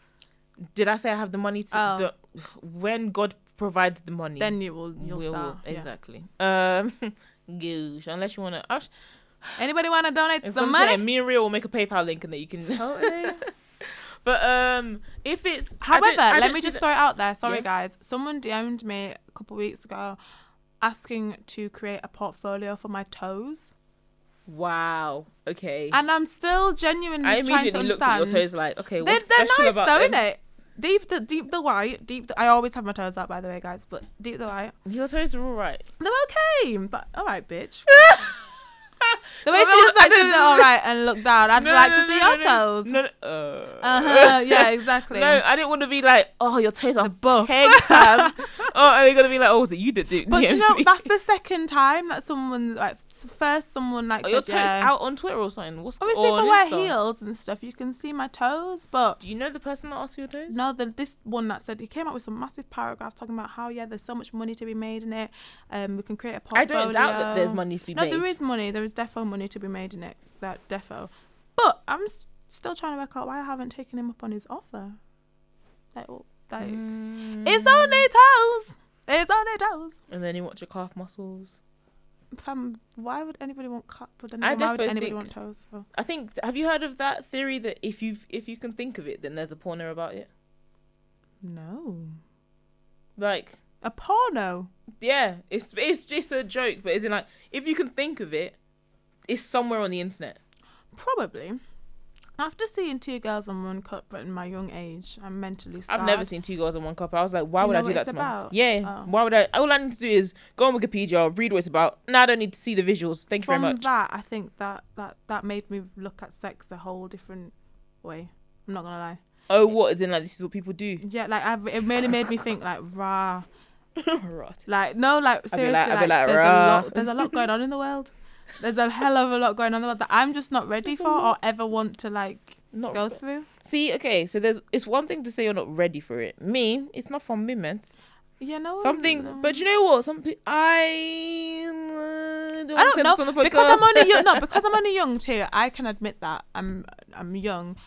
Did I say I have the money to? Oh. the- when God provides the money, then you will you'll we will- start yeah. exactly. Um, gosh, unless you wanna. I was, Anybody want to donate some money? me and Ria will make a PayPal link and that you can. Totally. But um, if it's However, I let me just that- throw it out there. Sorry, Yeah. guys. Someone DM'd me a couple weeks ago asking to create a portfolio for my toes. Wow. Okay. And I'm still genuinely I trying to immediately looked at understand. your toes like, okay, they're they're special nice about though, them? isn't it? Deep the deep the white, deep. The, I always have my toes out, by the way, guys. But deep the white, Your toes are all right. they're okay. But all right, bitch. The way she just like said they're all right and looked down. I'd No, like no, to see no, your toes. No, uh, Uh-huh. Yeah, exactly. No, I didn't want to be like, oh, your toes are buff. oh, are they gonna be like, oh, was it you that did? But you know, that's the second time that someone like first someone like Are your toes yeah. out on Twitter or something? What's Obviously, if I wear Insta? heels and stuff, you can see my toes. But Do you know the person that asked for your toes? no, the, this one that said he came up with some massive paragraphs talking about how yeah, there's so much money to be made in it. Um, we can create a portfolio. I don't doubt that there's money to be No, made. No, there is money. There is defo money to be made in it. That defo. But I'm s- still trying to work out why I haven't taken him up on his offer. Like, like Mm. it's only toes. It's only toes. And then you watch your calf muscles. Fam, why would anybody want cut? But then I why would anybody think- want toes? Oh. I think. Have you heard of that theory that if you if you can think of it, then there's a porno about it? No. Like, A porno. yeah, it's it's just a joke, but it's in like if you can think of it, it's somewhere on the internet. Probably. After seeing two girls on one cup but in my young age, I'm mentally scarred. I've never seen two girls in one cup. I was like, why Do would I do that to myself? about? Yeah, Oh. why would I? All I need to do is go on Wikipedia, read what it's about. Now I don't need to see the visuals. Thank From you very much. From that, I think that, that that made me look at sex a whole different way. I'm not gonna lie. Oh, what is in like this is what people do? Yeah, like I've, it really made me think like rah. right. Like no, like seriously, like- like, like, there's a lot. There's a lot going on in the world. There's a hell of a lot going on in the world that I'm just not ready for or ever want to like Not go through. see. Okay, so there's it's one thing to say you're not ready for it. Me, it's not for me, mates. Yeah, no. Some things, but you know what? Some pe- I uh, don't, I don't know on the because I'm only young. No, because I'm only young too. I can admit that I'm I'm young.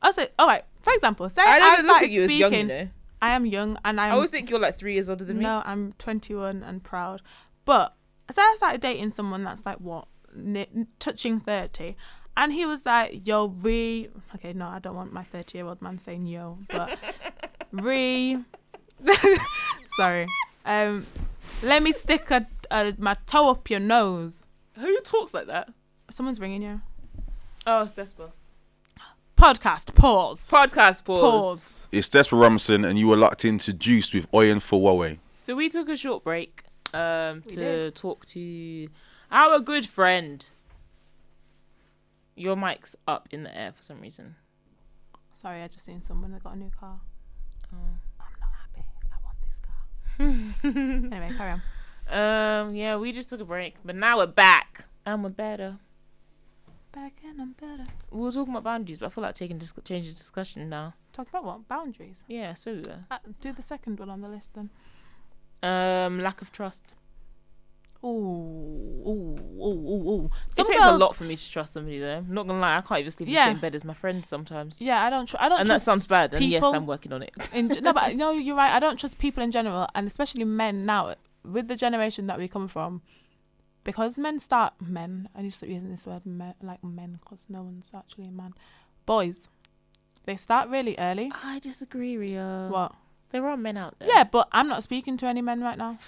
I'll say, all right. For example, say I I, started at you as speaking. young, you know. I am young, and I'm I always think you're like three years older than me. no, I'm 21 and proud. But say I started dating someone that's like what, ni- touching 30, and he was like, "Yo, re." Okay, no, I don't want my 30 year old man saying "yo," but re. Sorry. Um, let me stick a, a my toe up your nose. Who talks like that? Someone's ringing you. Oh, it's Despa. Podcast. Pause. Podcast pause. Pause. It's Desperate Robinson, and you were locked into Juiced with Oyen for Huawei. So we took a short break um, We to did. talk to our good friend. Your mic's up in the air for some reason. Sorry, I just seen someone that got a new car. Oh. I'm not happy. I want this car. anyway, carry on. Um, yeah, we just took a break, but now we're back. And we're better. Back and I'm better. We were talking about boundaries, but I feel like taking dis- changing discussion now. Talk about what? Boundaries. Yeah, so we were. Uh, do the second one on the list then. Um, lack of trust. Ooh, ooh, ooh, ooh, ooh. it takes girls, a lot for me to trust somebody, though. I'm not gonna lie, I can't even sleep in Yeah. the same bed as my friends sometimes. Yeah, I don't. Tr- I don't. and that sounds bad. And yes. I'm working on it. in, no, but no, you're right. I don't trust people in general, and especially men now with the generation that we come from, because men start men. I need to stop using this word men, like men because no one's actually a man. Boys, they start really early. I disagree, Ria. What? There are men out there. Yeah, but I'm not speaking to any men right now.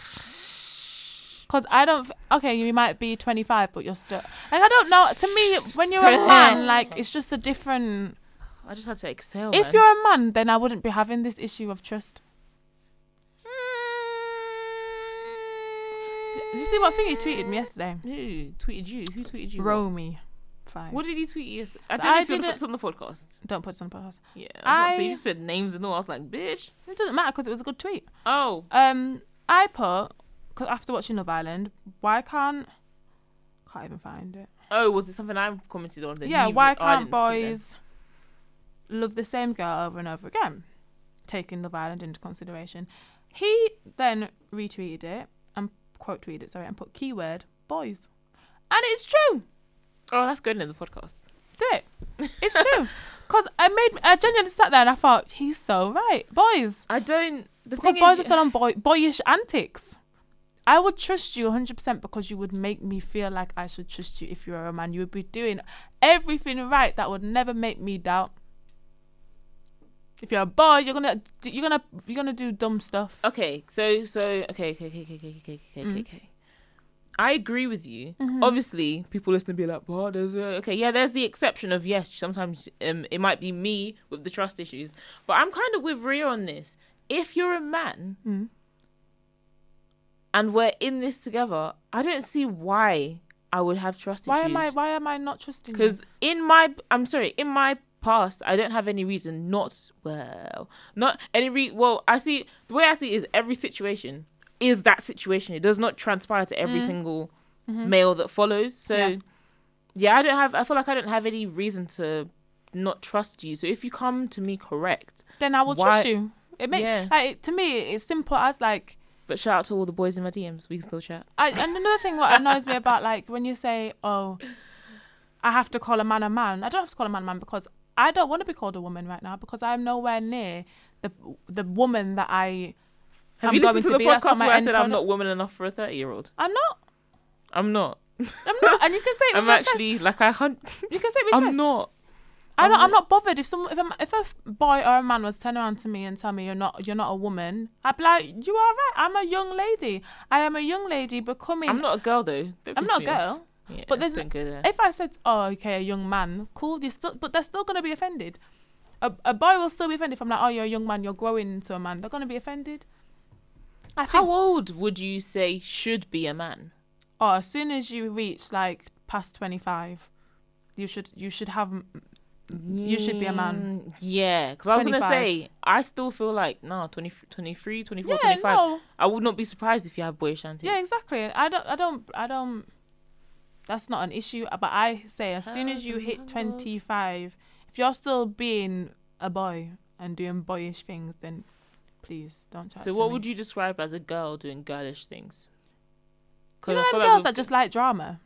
Cause I don't. f- Okay, you might be 25, but you're still like I don't know. To me, when you're a man, like it's just a different. I just had to excel. If man. you're a man, then I wouldn't be having this issue of trust. Mm. Did you see what thing he tweeted me yesterday? Who tweeted you? Who tweeted you? Romy. Fine. What did he tweet you yesterday? I So don't I didn't- put it on the podcast. Don't put it on the podcast. Yeah, I, I- you just said names and all. I was like, bitch. It doesn't matter because it was a good tweet. Oh, Um, I put cause after watching Love Island, why can't can't even find it. oh, was it something I've commented on? Yeah, you- why can't didn't see then. boys love the same girl over and over again? Taking Love Island into consideration. He then retweeted it and quote tweeted it, sorry, and put keyword boys. And it's true. Oh, that's good in the podcast. Do it. It's true. Because I made I genuinely sat there and I thought, he's so right. Boys. I don't. The Because thing boys is, are still on boy, boyish antics. I would trust you 100% because you would make me feel like I should trust you if you were a man. You would be doing everything right that would never make me doubt. If you're a boy, you're gonna you're gonna you're gonna do dumb stuff. Okay, so so okay, okay, okay, okay, okay, okay, Mm. okay, okay. I agree with you. Mhm. Obviously, people listen to be like, "What? There's a okay, yeah." There's the exception of yes. Sometimes um, it might be me with the trust issues, but I'm kind of with Ria on this. If you're a man Mm. and we're in this together, I don't see why I would have trust Why issues. am I why am I not trusting you? Because in my, I'm sorry, in my past, I don't have any reason not well, not any re. Well, I see the way I see it is every situation is that situation. It does not transpire to every Mm. single Mhm. male that follows. So, Yeah. yeah. I don't have. I feel like I don't have any reason to not trust you. So if you come to me correct, then I will why- trust you. It makes Yeah. like to me it's simple as like but shout out to all the boys in my DMs. We can still chat. I, and another thing what annoys me about like when you say, "Oh, I have to call a man a man," I don't have to call a man a man because I don't want to be called a woman right now because I'm nowhere near the the woman that I. Have I'm you listened to the be. Podcast where I said I'm not woman enough for a thirty year old? I'm not. I'm not. I'm not. And you can say I'm your chest. actually like I hunt. You can say I'm chest. not. I'm I'm not bothered if some if a, if a boy or a man was turn around to me and tell me you're not you're not a woman. I'd be like, you are right. I'm a young lady. I am a young lady becoming. I'm not a girl though. Don't I'm not a girl. Yeah, But there's- don't go there. If I said, "Oh, okay, a young man," cool. You still, but they're still gonna be offended. A, a boy will still be offended if I'm like, "Oh, you're a young man. You're growing into a man." They're gonna be offended. I think. How old would you say should be a man? oh, as soon as you reach like past 25, you should you should have. You should be a man. Mm, Yeah, because I was gonna say I still feel like no 20, 23, 24, Yeah, 25. no. I would not be surprised if you have boyish antics. Yeah, exactly. I don't. I don't. I don't. That's not an issue. But I say, as soon as you hit 25, if you're still being a boy and doing boyish things, then please don't chat So what me. would you describe as a girl doing girlish things? You know them like girls that just like drama.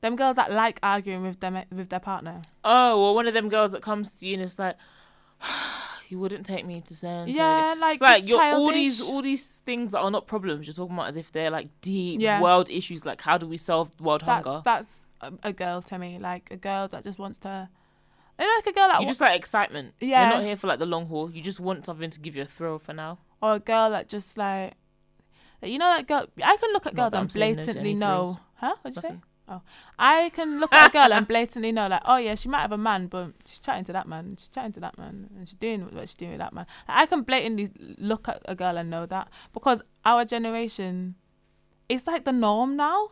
Them girls that like arguing with them with their partner. Oh, well, one of them girls that comes to you and it's like, you wouldn't take me to Santa. Yeah, like, it's like you're all these all these things that are not problems. You're talking about as if they're like deep Yeah. world issues. Like how do we solve world That's hunger? that's a, a girl to me. Like a girl that just wants to. I like a girl that You just like excitement. Yeah. You're not here for like the long haul. You just want something to give you a thrill for now. or a girl that just like, you know that girl. I can look at Not girls and saying no blatantly know. Huh? What'd you say? Oh, I can look at a girl and blatantly know, like, oh yeah, she might have a man, but she's chatting to that man, she's chatting to that man, and she's doing what she's doing with that man. Like, I can blatantly look at a girl and know that because our generation, it's like the norm now.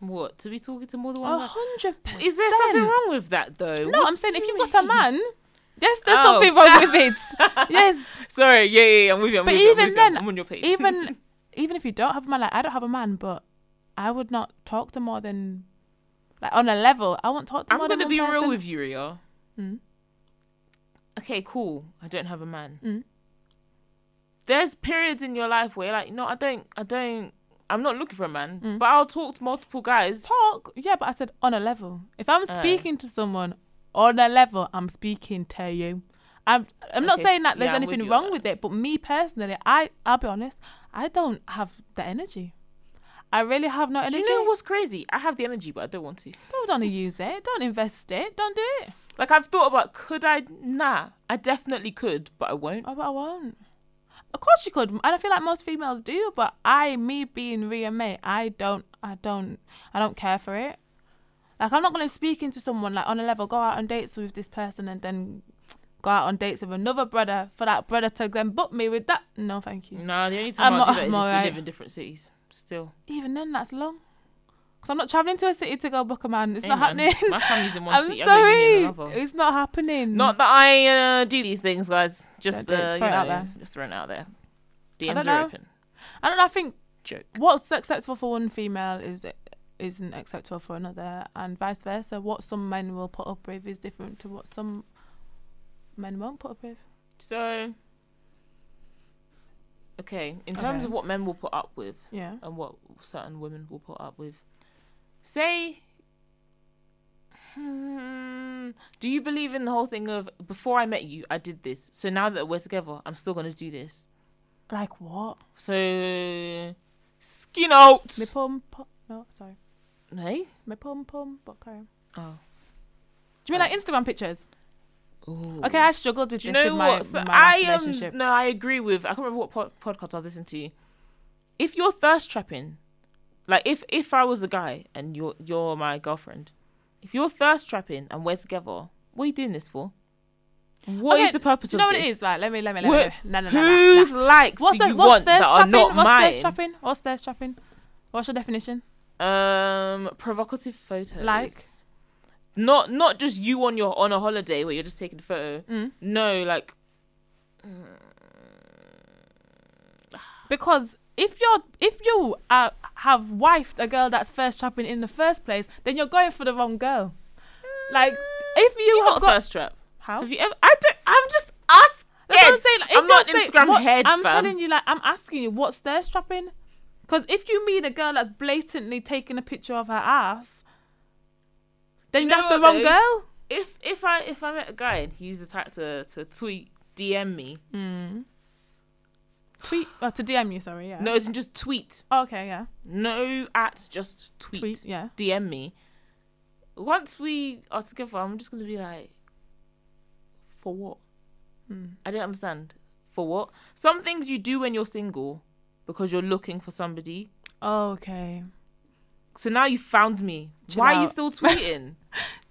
What to be talking to more than one? hundred percent. Is there something wrong with that though? No, What I'm saying if you you've got a man, Yes, there's Oh, something wrong with it. yes, Sorry, yeah, yeah, yeah, I'm with you. I'm But with even you, I'm- then, I'm on your page. even even if you don't have a man, like I don't have a man, but I would not talk to more than like on a level. I won't talk to I'm more than gonna one be real with you, Ria. Mm. Okay, cool. I don't have a man. Mm. There's periods in your life where you're like, no, I don't, I don't, I'm not looking for a man, Mm. but I'll talk to multiple guys. talk. Yeah, but I said on a level. If I'm speaking to someone on a level, I'm speaking to you. I'm I'm not saying that there's yeah, I'm with anything wrong that. with it, but me personally, I I'll be honest, I don't have the energy. I really have no energy. you know what's crazy? I have the energy, but I don't want to. Don't want to use it. Don't invest it. Don't do it. Like I've thought about, could I? Nah, I definitely could, but I won't. Oh, but I won't. Of course you could, and I feel like most females do. But I, me being Ria May, I don't, I don't, I don't care for it. Like I'm not gonna speak into someone like on a level, go out on dates with this person, and then go out on dates with another brother for that brother to then book me with that. No, thank you. No, the only time I'm I'll do not- that is I'm if alright. we live in different cities. Still, Even then, that's long. Cause I'm not traveling to a city to go book a man. It's Hey, not man, happening. My family's in one I'm city. I'm in sorry, it's not happening. Not that I uh, do these things, guys. Just, Don't do it, uh, just you throw it out know, there. just throwing it out there. I DMs don't are know. open. I don't know. I think Joke. what's acceptable for one female is isn't acceptable for another, and vice versa. What some men will put up with is different to what some men won't put up with. So, okay, in terms Okay. of what men will put up with Yeah. and what certain women will put up with, say, hmm, do you believe in the whole thing of before I met you, I did this, so now that we're together, I'm still gonna do this? Like what? So, skin out. Me pom pom. No, sorry. Hey. Me pom pum. But carry on. Oh. Do you mean like Instagram pictures? Ooh. Okay, I struggled with Do you this know in my, what? So my I relationship. no, I agree with. I can't remember what pod- podcast I was listening to. If you're thirst trapping, like if if I was the guy and you're you're my girlfriend, if you're thirst trapping and we're together, what are you doing this for? What is Okay, the purpose Do you know what it this? is? Right, let me let me let me. No, no, no, Whose no. likes What's do you what's want thirst that are trapping? not What's thirst mine? trapping? What's thirst trapping? What's your definition? Um, provocative photos. Like? not not just you on your on a holiday where you're just taking a photo. Mm. No, like Because if you're if you uh, have wifed a girl that's first trapping in the first place, then you're going for the wrong girl. Like if you, you have got thirst trap. how Have you ever? I don't. I'm just asking. That's what I'm saying. Like, if I'm not saying- Instagram what- head, I'm fam. telling you, like I'm asking you, what's thirst trapping? Because if you meet a girl that's blatantly taking a picture of her ass, then You that's the wrong though? girl. If if I if I met a guy and he's the type to to tweet DM me, Mm. Tweet oh, to DM you. Sorry, yeah. no, it's just tweet, Oh, okay, yeah. no at just tweet, Tweet, yeah. DM me. Once we are together, I'm just gonna be like, for what? Mm. I don't understand. For what? Some things you do when you're single because you're looking for somebody. Okay. So now you found me. Chill why are you still tweeting?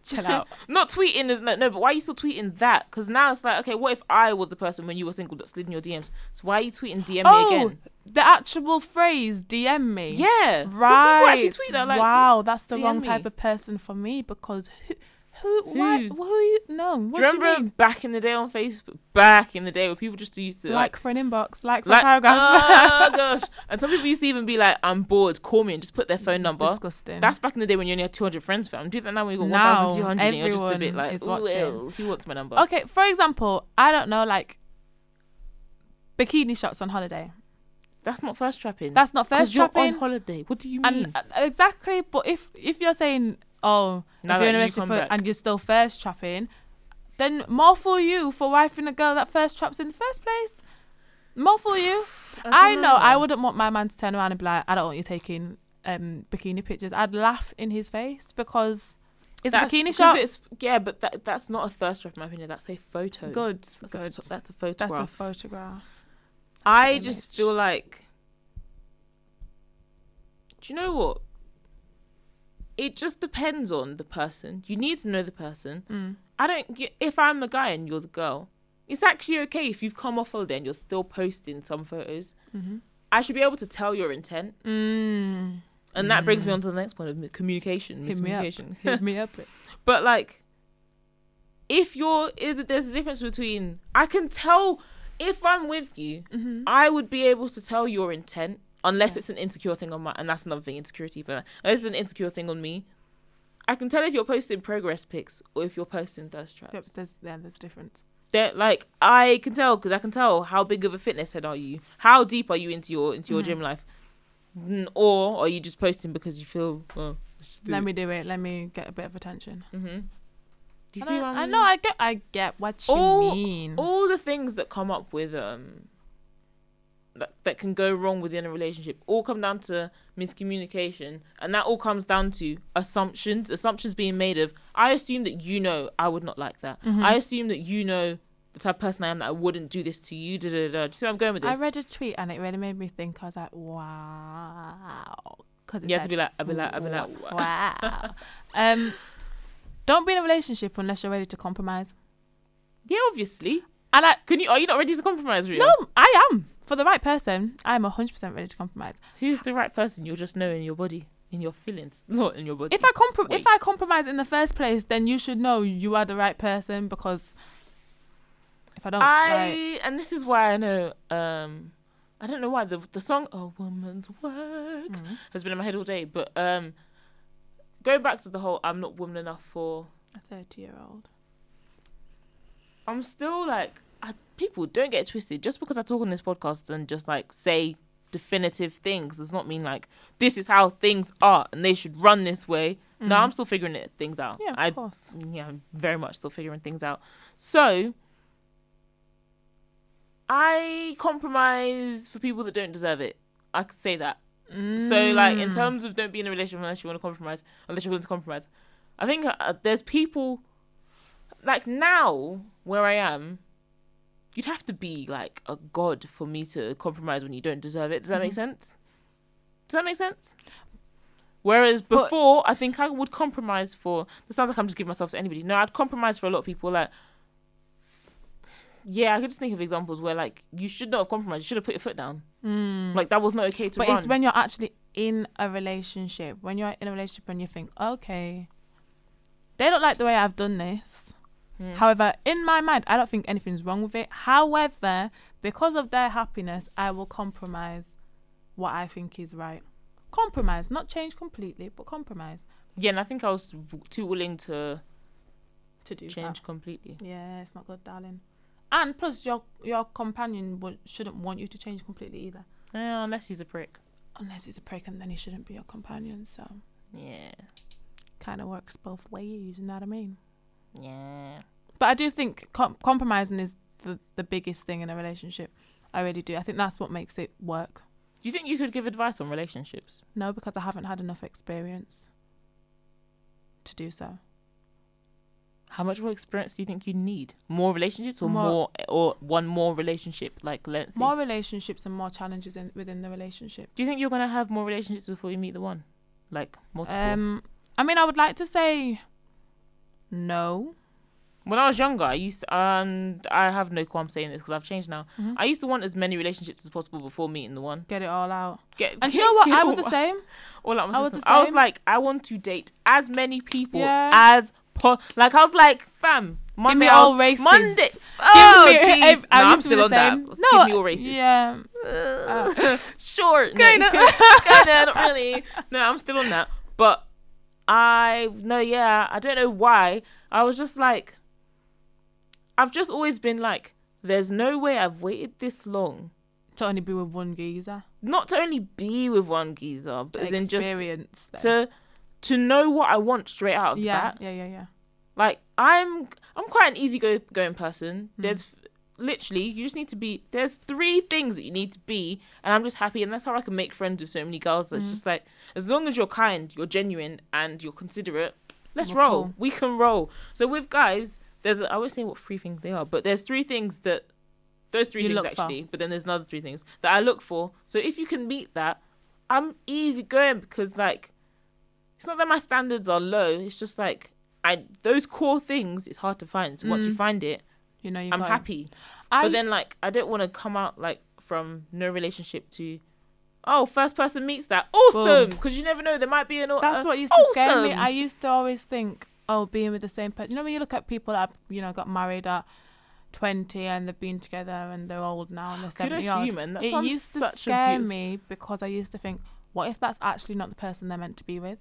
Chill out. Not tweeting is no, no, but why are you still tweeting that? Because now it's like, okay, what if I was the person when you were single that slid in your DMs? So why are you tweeting DM me oh, again? the actual phrase DM me. Yeah, Right. actually tweet that like, wow, that's the DM wrong me. type of person for me because who, who, why, Who? who you? No, what do you remember mean? back in the day on Facebook? Back in the day where people just used to Like, like, for an inbox, like for like, a paragraph. oh gosh, and some people used to even be like, I'm bored, call me and just put their phone number. Disgusting. That's back in the day when you only had 200 friends, fam. Do that now when you got Now, 1,200 and you're just a bit like, is watching." ew, who wants my number? okay. For example, I don't know, like bikini shots on holiday. That's not first trapping. That's not first trapping. you're on holiday. What do you mean? And uh, exactly, but if if you're saying, oh, Now if you're in a that you and you're still first trapping, then more for you for wifing a girl that first traps in the first place. More for you. I don't know I wouldn't want my man to turn around and be like, I don't want you taking um bikini pictures. I'd laugh in his face because it's That's- a bikini shot. It's, yeah, but that that's not a thirst trap in my opinion. That's a photo. Good, That's, good. A, photo- that's a photograph. That's a photograph. I just feel like. Do you know what? It just depends on the person. You need to know the person. Mm. I don't. If I'm the guy and you're the girl, it's actually okay if you've come off holiday and you're still posting some photos. Mm-hmm. I should be able to tell your intent, Mm. and that brings me Mm. on to the next point of communication. Hit me up. Miscommunication. Hit me up. But like, if you're is there's a difference between I can tell if I'm with you, Mm-hmm. I would be able to tell your intent unless it's an insecure thing on my and that's another thing insecurity but unless it's an insecure thing on me. I can tell if you're posting progress pics or if you're posting thirst traps. Yep, there's yeah, there's a difference. They're like I can tell because I can tell how big of a fitness head are you, how deep are you into your into your Mhm. gym life, or are you just posting because you feel well. Let me do it. Let me get a bit of attention. hmm Do you I see what I I know. I get. I get what you All- mean. all the things that come up with um that, that can go wrong within a relationship all come down to miscommunication and that all comes down to assumptions assumptions being made of i assume that you know i would not like that Mhm. i assume that you know the type of person i am that i wouldn't do this to you da, da, da. do you see where i'm going with this I read a tweet and it really made me think. I was like, wow, because you have to be like i'd be like i'd be like "Wow." wow. um, don't be in a relationship unless you're ready to compromise. yeah obviously And I can you are you not ready to compromise Ria? no, I am for the right person. I am hundred percent ready to compromise. who's the right person you'll just know in your body in your feelings not in your body If I comprom- Wait. if I compromise in the first place, then you should know you are the right person because if I don't, I like, and this is why I know. Um, I don't know why the the song "A Woman's Work" Mm. has been in my head all day. But um, going back to the whole "I'm not woman enough for," a thirty-year-old. I'm still like, I, people don't get twisted. Just because I talk on this podcast and just like say definitive things does not mean like this is how things are and they should run this way. No, Mhm. I'm still figuring it, things out. Yeah, of I course. yeah, I'm very much still figuring things out. So I compromise for people that don't deserve it. I could say that. So like in Mm. terms of don't be in a relationship unless you want to compromise, unless you're willing to compromise. I think uh, there's people like now where I am. You'd have to be like a god for me to compromise when you don't deserve it. Does that make Mhm. sense? Does that make sense? Whereas But- before, I think I would compromise for. It sounds like I'm just giving myself to anybody. No, I'd compromise for a lot of people. Like, yeah, I could just think of examples where like you should not have compromised. You should have put your foot down. Mm. Like that was not okay to but run. it's when you're actually in a relationship when you're in a relationship and you think okay they don't like the way i've done this Mm. however in my mind i don't think anything's wrong with it. However because of their happiness i will compromise what i think is right. Compromise not change completely but compromise. Yeah, and I think I was w- too willing to to do change completely. yeah it's not good darling. And plus your your companion would, shouldn't want you to change completely either. Yeah, unless he's a prick. unless he's a prick and then he shouldn't be your companion so Yeah, kind of works both ways you know what i mean yeah. But I do think com- compromising is the, the biggest thing in a relationship. I really do. I think that's what makes it work. Do you think you could give advice on relationships? No, because I haven't had enough experience to do so. How much more experience do you think you need? More relationships or More- more, or one more relationship like lengthy? More relationships and more challenges in, within the relationship. Do you think you're gonna have more relationships before you meet the one? Like multiple? Um, I mean, I would like to say no. when I was younger, I used to, and I have no qualm saying this because I've changed now. Mhm. I used to want as many relationships as possible before meeting the one. Get it all out. Get, And you know what? I was the same. all out I was the I was like, I want to date as many people Yeah. as po- like I was like, fam, Monday me I all races. Monday. Oh, me- jeez. No, I'm used to be still the on that. same. Give No, me all races. Yeah. Uh, sure. no. Kinda. Kinda, not really. No, I'm still on that. But I no, yeah, I don't know why. I was just like, I've just always been like, there's no way I've waited this long. To only be with one geezer. Not to only be with one geezer, but as in just to to know what I want straight out of the yeah, bat. yeah, yeah, yeah. Like I'm I'm quite an easy go going person. Mm. There's literally you just need to be there's three things that you need to be and I'm just happy and that's how I can make friends with so many girls. That's Mm. just like as long as you're kind, you're genuine and you're considerate, let's We're roll. cool. We can roll. So with guys, there's I won't say what three things they are, but there's three things that those three You things look for. actually, but then there's another three things that I look for. So if you can meet that, I'm easy going because like it's not that my standards are low. It's just like I those core things it's hard to find. So once you Mm. find it, You know, you I'm happy. I, but then like I don't want to come out like from no relationship to oh first person meets that awesome because you never know there might be an. That's uh, what used to scare me. I used to always think, oh, being with the same person. You know, when you look at people that you know got married at twenty and they've been together and they're old now and they're seventy to odd. you. That It used to scare me because I used to think, what if that's actually not the person they're meant to be with?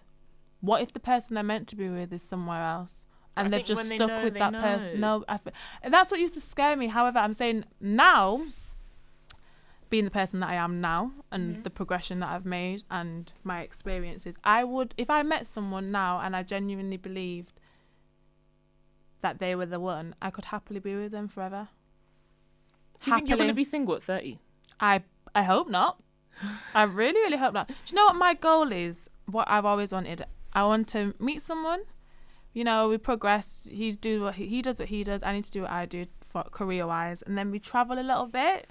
What if the person they're meant to be with is somewhere else? And I they've just when they stuck know, with that person. know. No, I and that's what used to scare me. However, I'm saying now, being the person that I am now and Mhm. the progression that I've made and my experiences, I would, if I met someone now and I genuinely believed that they were the one, I could happily be with them forever. Do you think you're going to be single at 30? I I hope not. I really, really hope not. Do you know what my goal is? What I've always wanted. I want to meet someone. You know, we progress. He's do what he, he does. What he does. I need to do what I do for career wise, and then we travel a little bit.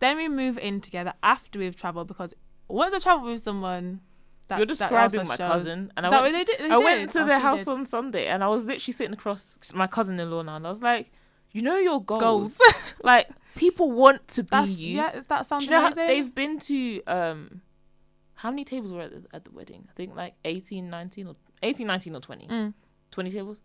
Then we move in together after we've traveled because once I travel with someone, that You're describing my shows- cousin, and Is I went, they did? They I did? went to Oh, their house did. on Sunday, and I was literally sitting across my cousin-in-law now, and I was like, "You know your goals. Goals. like people want to be That's you. yeah. Is that Do sounds you know amazing? they've been to um, how many tables were at the, at the wedding? I think like 18, 19 or 18, 19 or 20. Mm. 20 tables.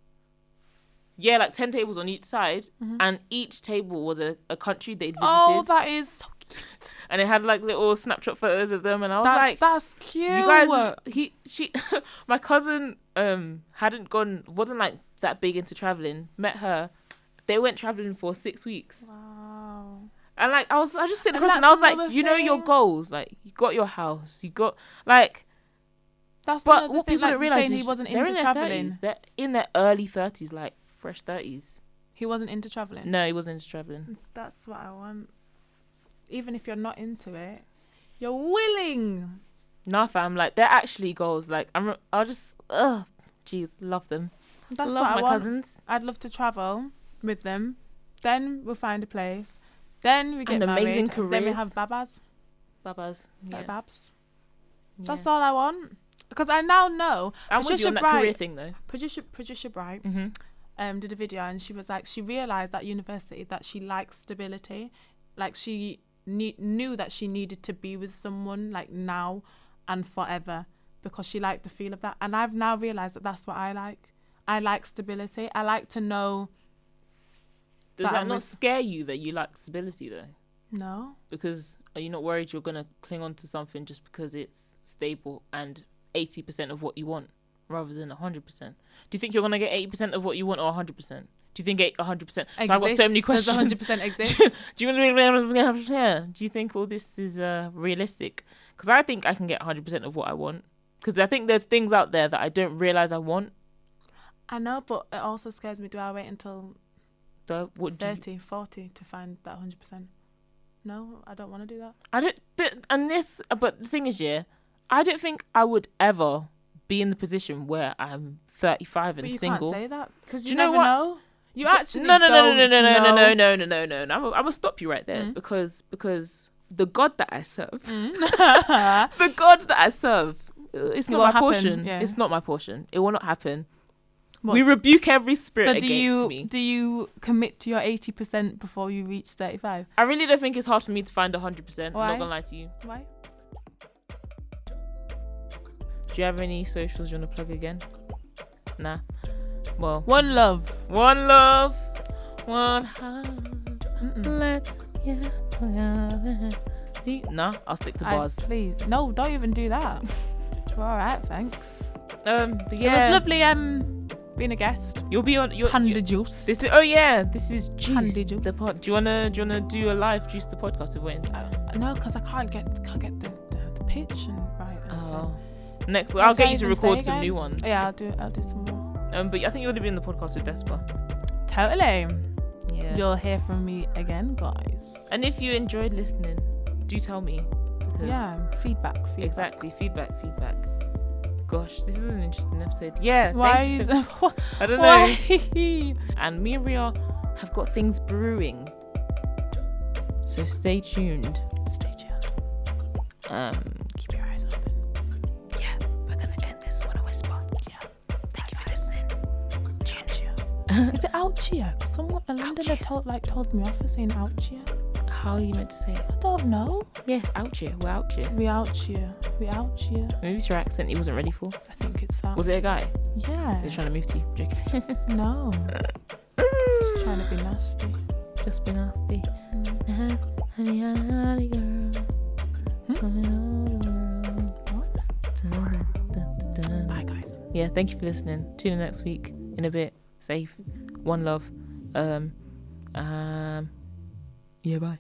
Yeah, like 10 tables on each side, Mhm. and each table was a, a country they'd visited. Oh, that is so cute. and it had like little snapshot photos of them, and I was That's like, that's cute. you guys he she my cousin um hadn't gone wasn't like that big into traveling met her they went traveling for six weeks Wow. and like i was i was just sitting And across and that's i was like you know your goals like you got your house you got like That's but what thing, people like don't realize saying is he wasn't they're into in their traveling. 30s they're in their early 30s like fresh 30s He wasn't into traveling. no he wasn't into traveling That's what I want. Even if you're not into it, you're willing. nah fam like they're actually goals like i'm i'll just ugh jeez love them That's love what my I want. cousins I'd love to travel with them. Then we'll find a place. Then we get And amazing married. Then we have babas, babas yeah, like babs. yeah. That's all I want. Because I now know i'm with Patricia on that career Bright- thing though. Patricia Patricia Bright mm-hmm. um did a video and she was like she realized at university that she likes stability. Like she ne- knew that she needed to be with someone like now and forever because she liked the feel of that. And i've now realized that that's what i like. I like stability. I like to know Does But that not with- scare you that you like stability though? no. Because are you not worried you're gonna cling on to something just because it's stable and eighty percent of what you want rather than hundred percent? Do you think you're gonna get eighty percent of what you want or hundred percent? Do you think hundred percent? So I've got so many questions. Does 100% exist Do you Do you think all this is uh, realistic? Because I think I can get hundred percent of what I want. Because I think there's things out there that I don't realize I want. i know but it also scares me do i wait until do you, 30 40 to find that 100% no i don't want to do that I don't. Th- and this, but the thing is, yeah, I don't think I would ever be in the position where I'm 35 but and you single. can't say that because you, you know never what? know you actually no, no, no, no, no, no, no, no, know. no, no, no, no, no. I'm, I'm gonna stop you right there Mm. because because the God that I serve, Mm. the God that I serve, uh, it's It not my happen, portion. yeah. It's not my portion. It will not happen. we rebuke every spirit so against do you me. do you commit to your 80% before you reach 35 I really don't think it's hard for me to find 100. percent I'm not gonna lie to you. why Do you have any socials you wanna plug again? Nah. Well, one love One love, one heart. Let's yeah. No, I'll stick to I- bars. please no don't even do that all right thanks Um, but it was lovely um being a guest You'll be on. You're, panda juice this is. Oh yeah, this is juice. The juice. pod. Do you wanna? Do you wanna do a live juice the podcast with Wayne? uh, no because i can't get can't get the, the, the pitch and right Oh, next. I'll get you to record some new ones. yeah i'll do i'll do some more Um, but I think you'll be in the podcast with Despa. totally Yeah. you'll hear from me again guys and if you enjoyed listening, do tell me. Because yeah feedback, feedback. Exactly. Feedback. Feedback. Gosh, this is an interesting episode. Yeah. why is for- I don't know. and me and Ria have got things brewing. So stay tuned. stay tuned Um, keep your Is it Ouchia? 'Cause someone a Londoner told like told me off for saying Ouchia. How are you meant to say it? I don't know. Yes, out here. We're here. We out here. We out here. Maybe it's your accent he wasn't ready for. I think it's that. Was it a guy? yeah. He's trying to move to you. Joking. No. Just trying to be nasty. Just be nasty. Mm. Uh-huh. Honey, honey, girl. Hmm? Bye, guys. Yeah, thank you for listening. Tune in next week in a bit. Safe. One love. Um, um, yeah, bye.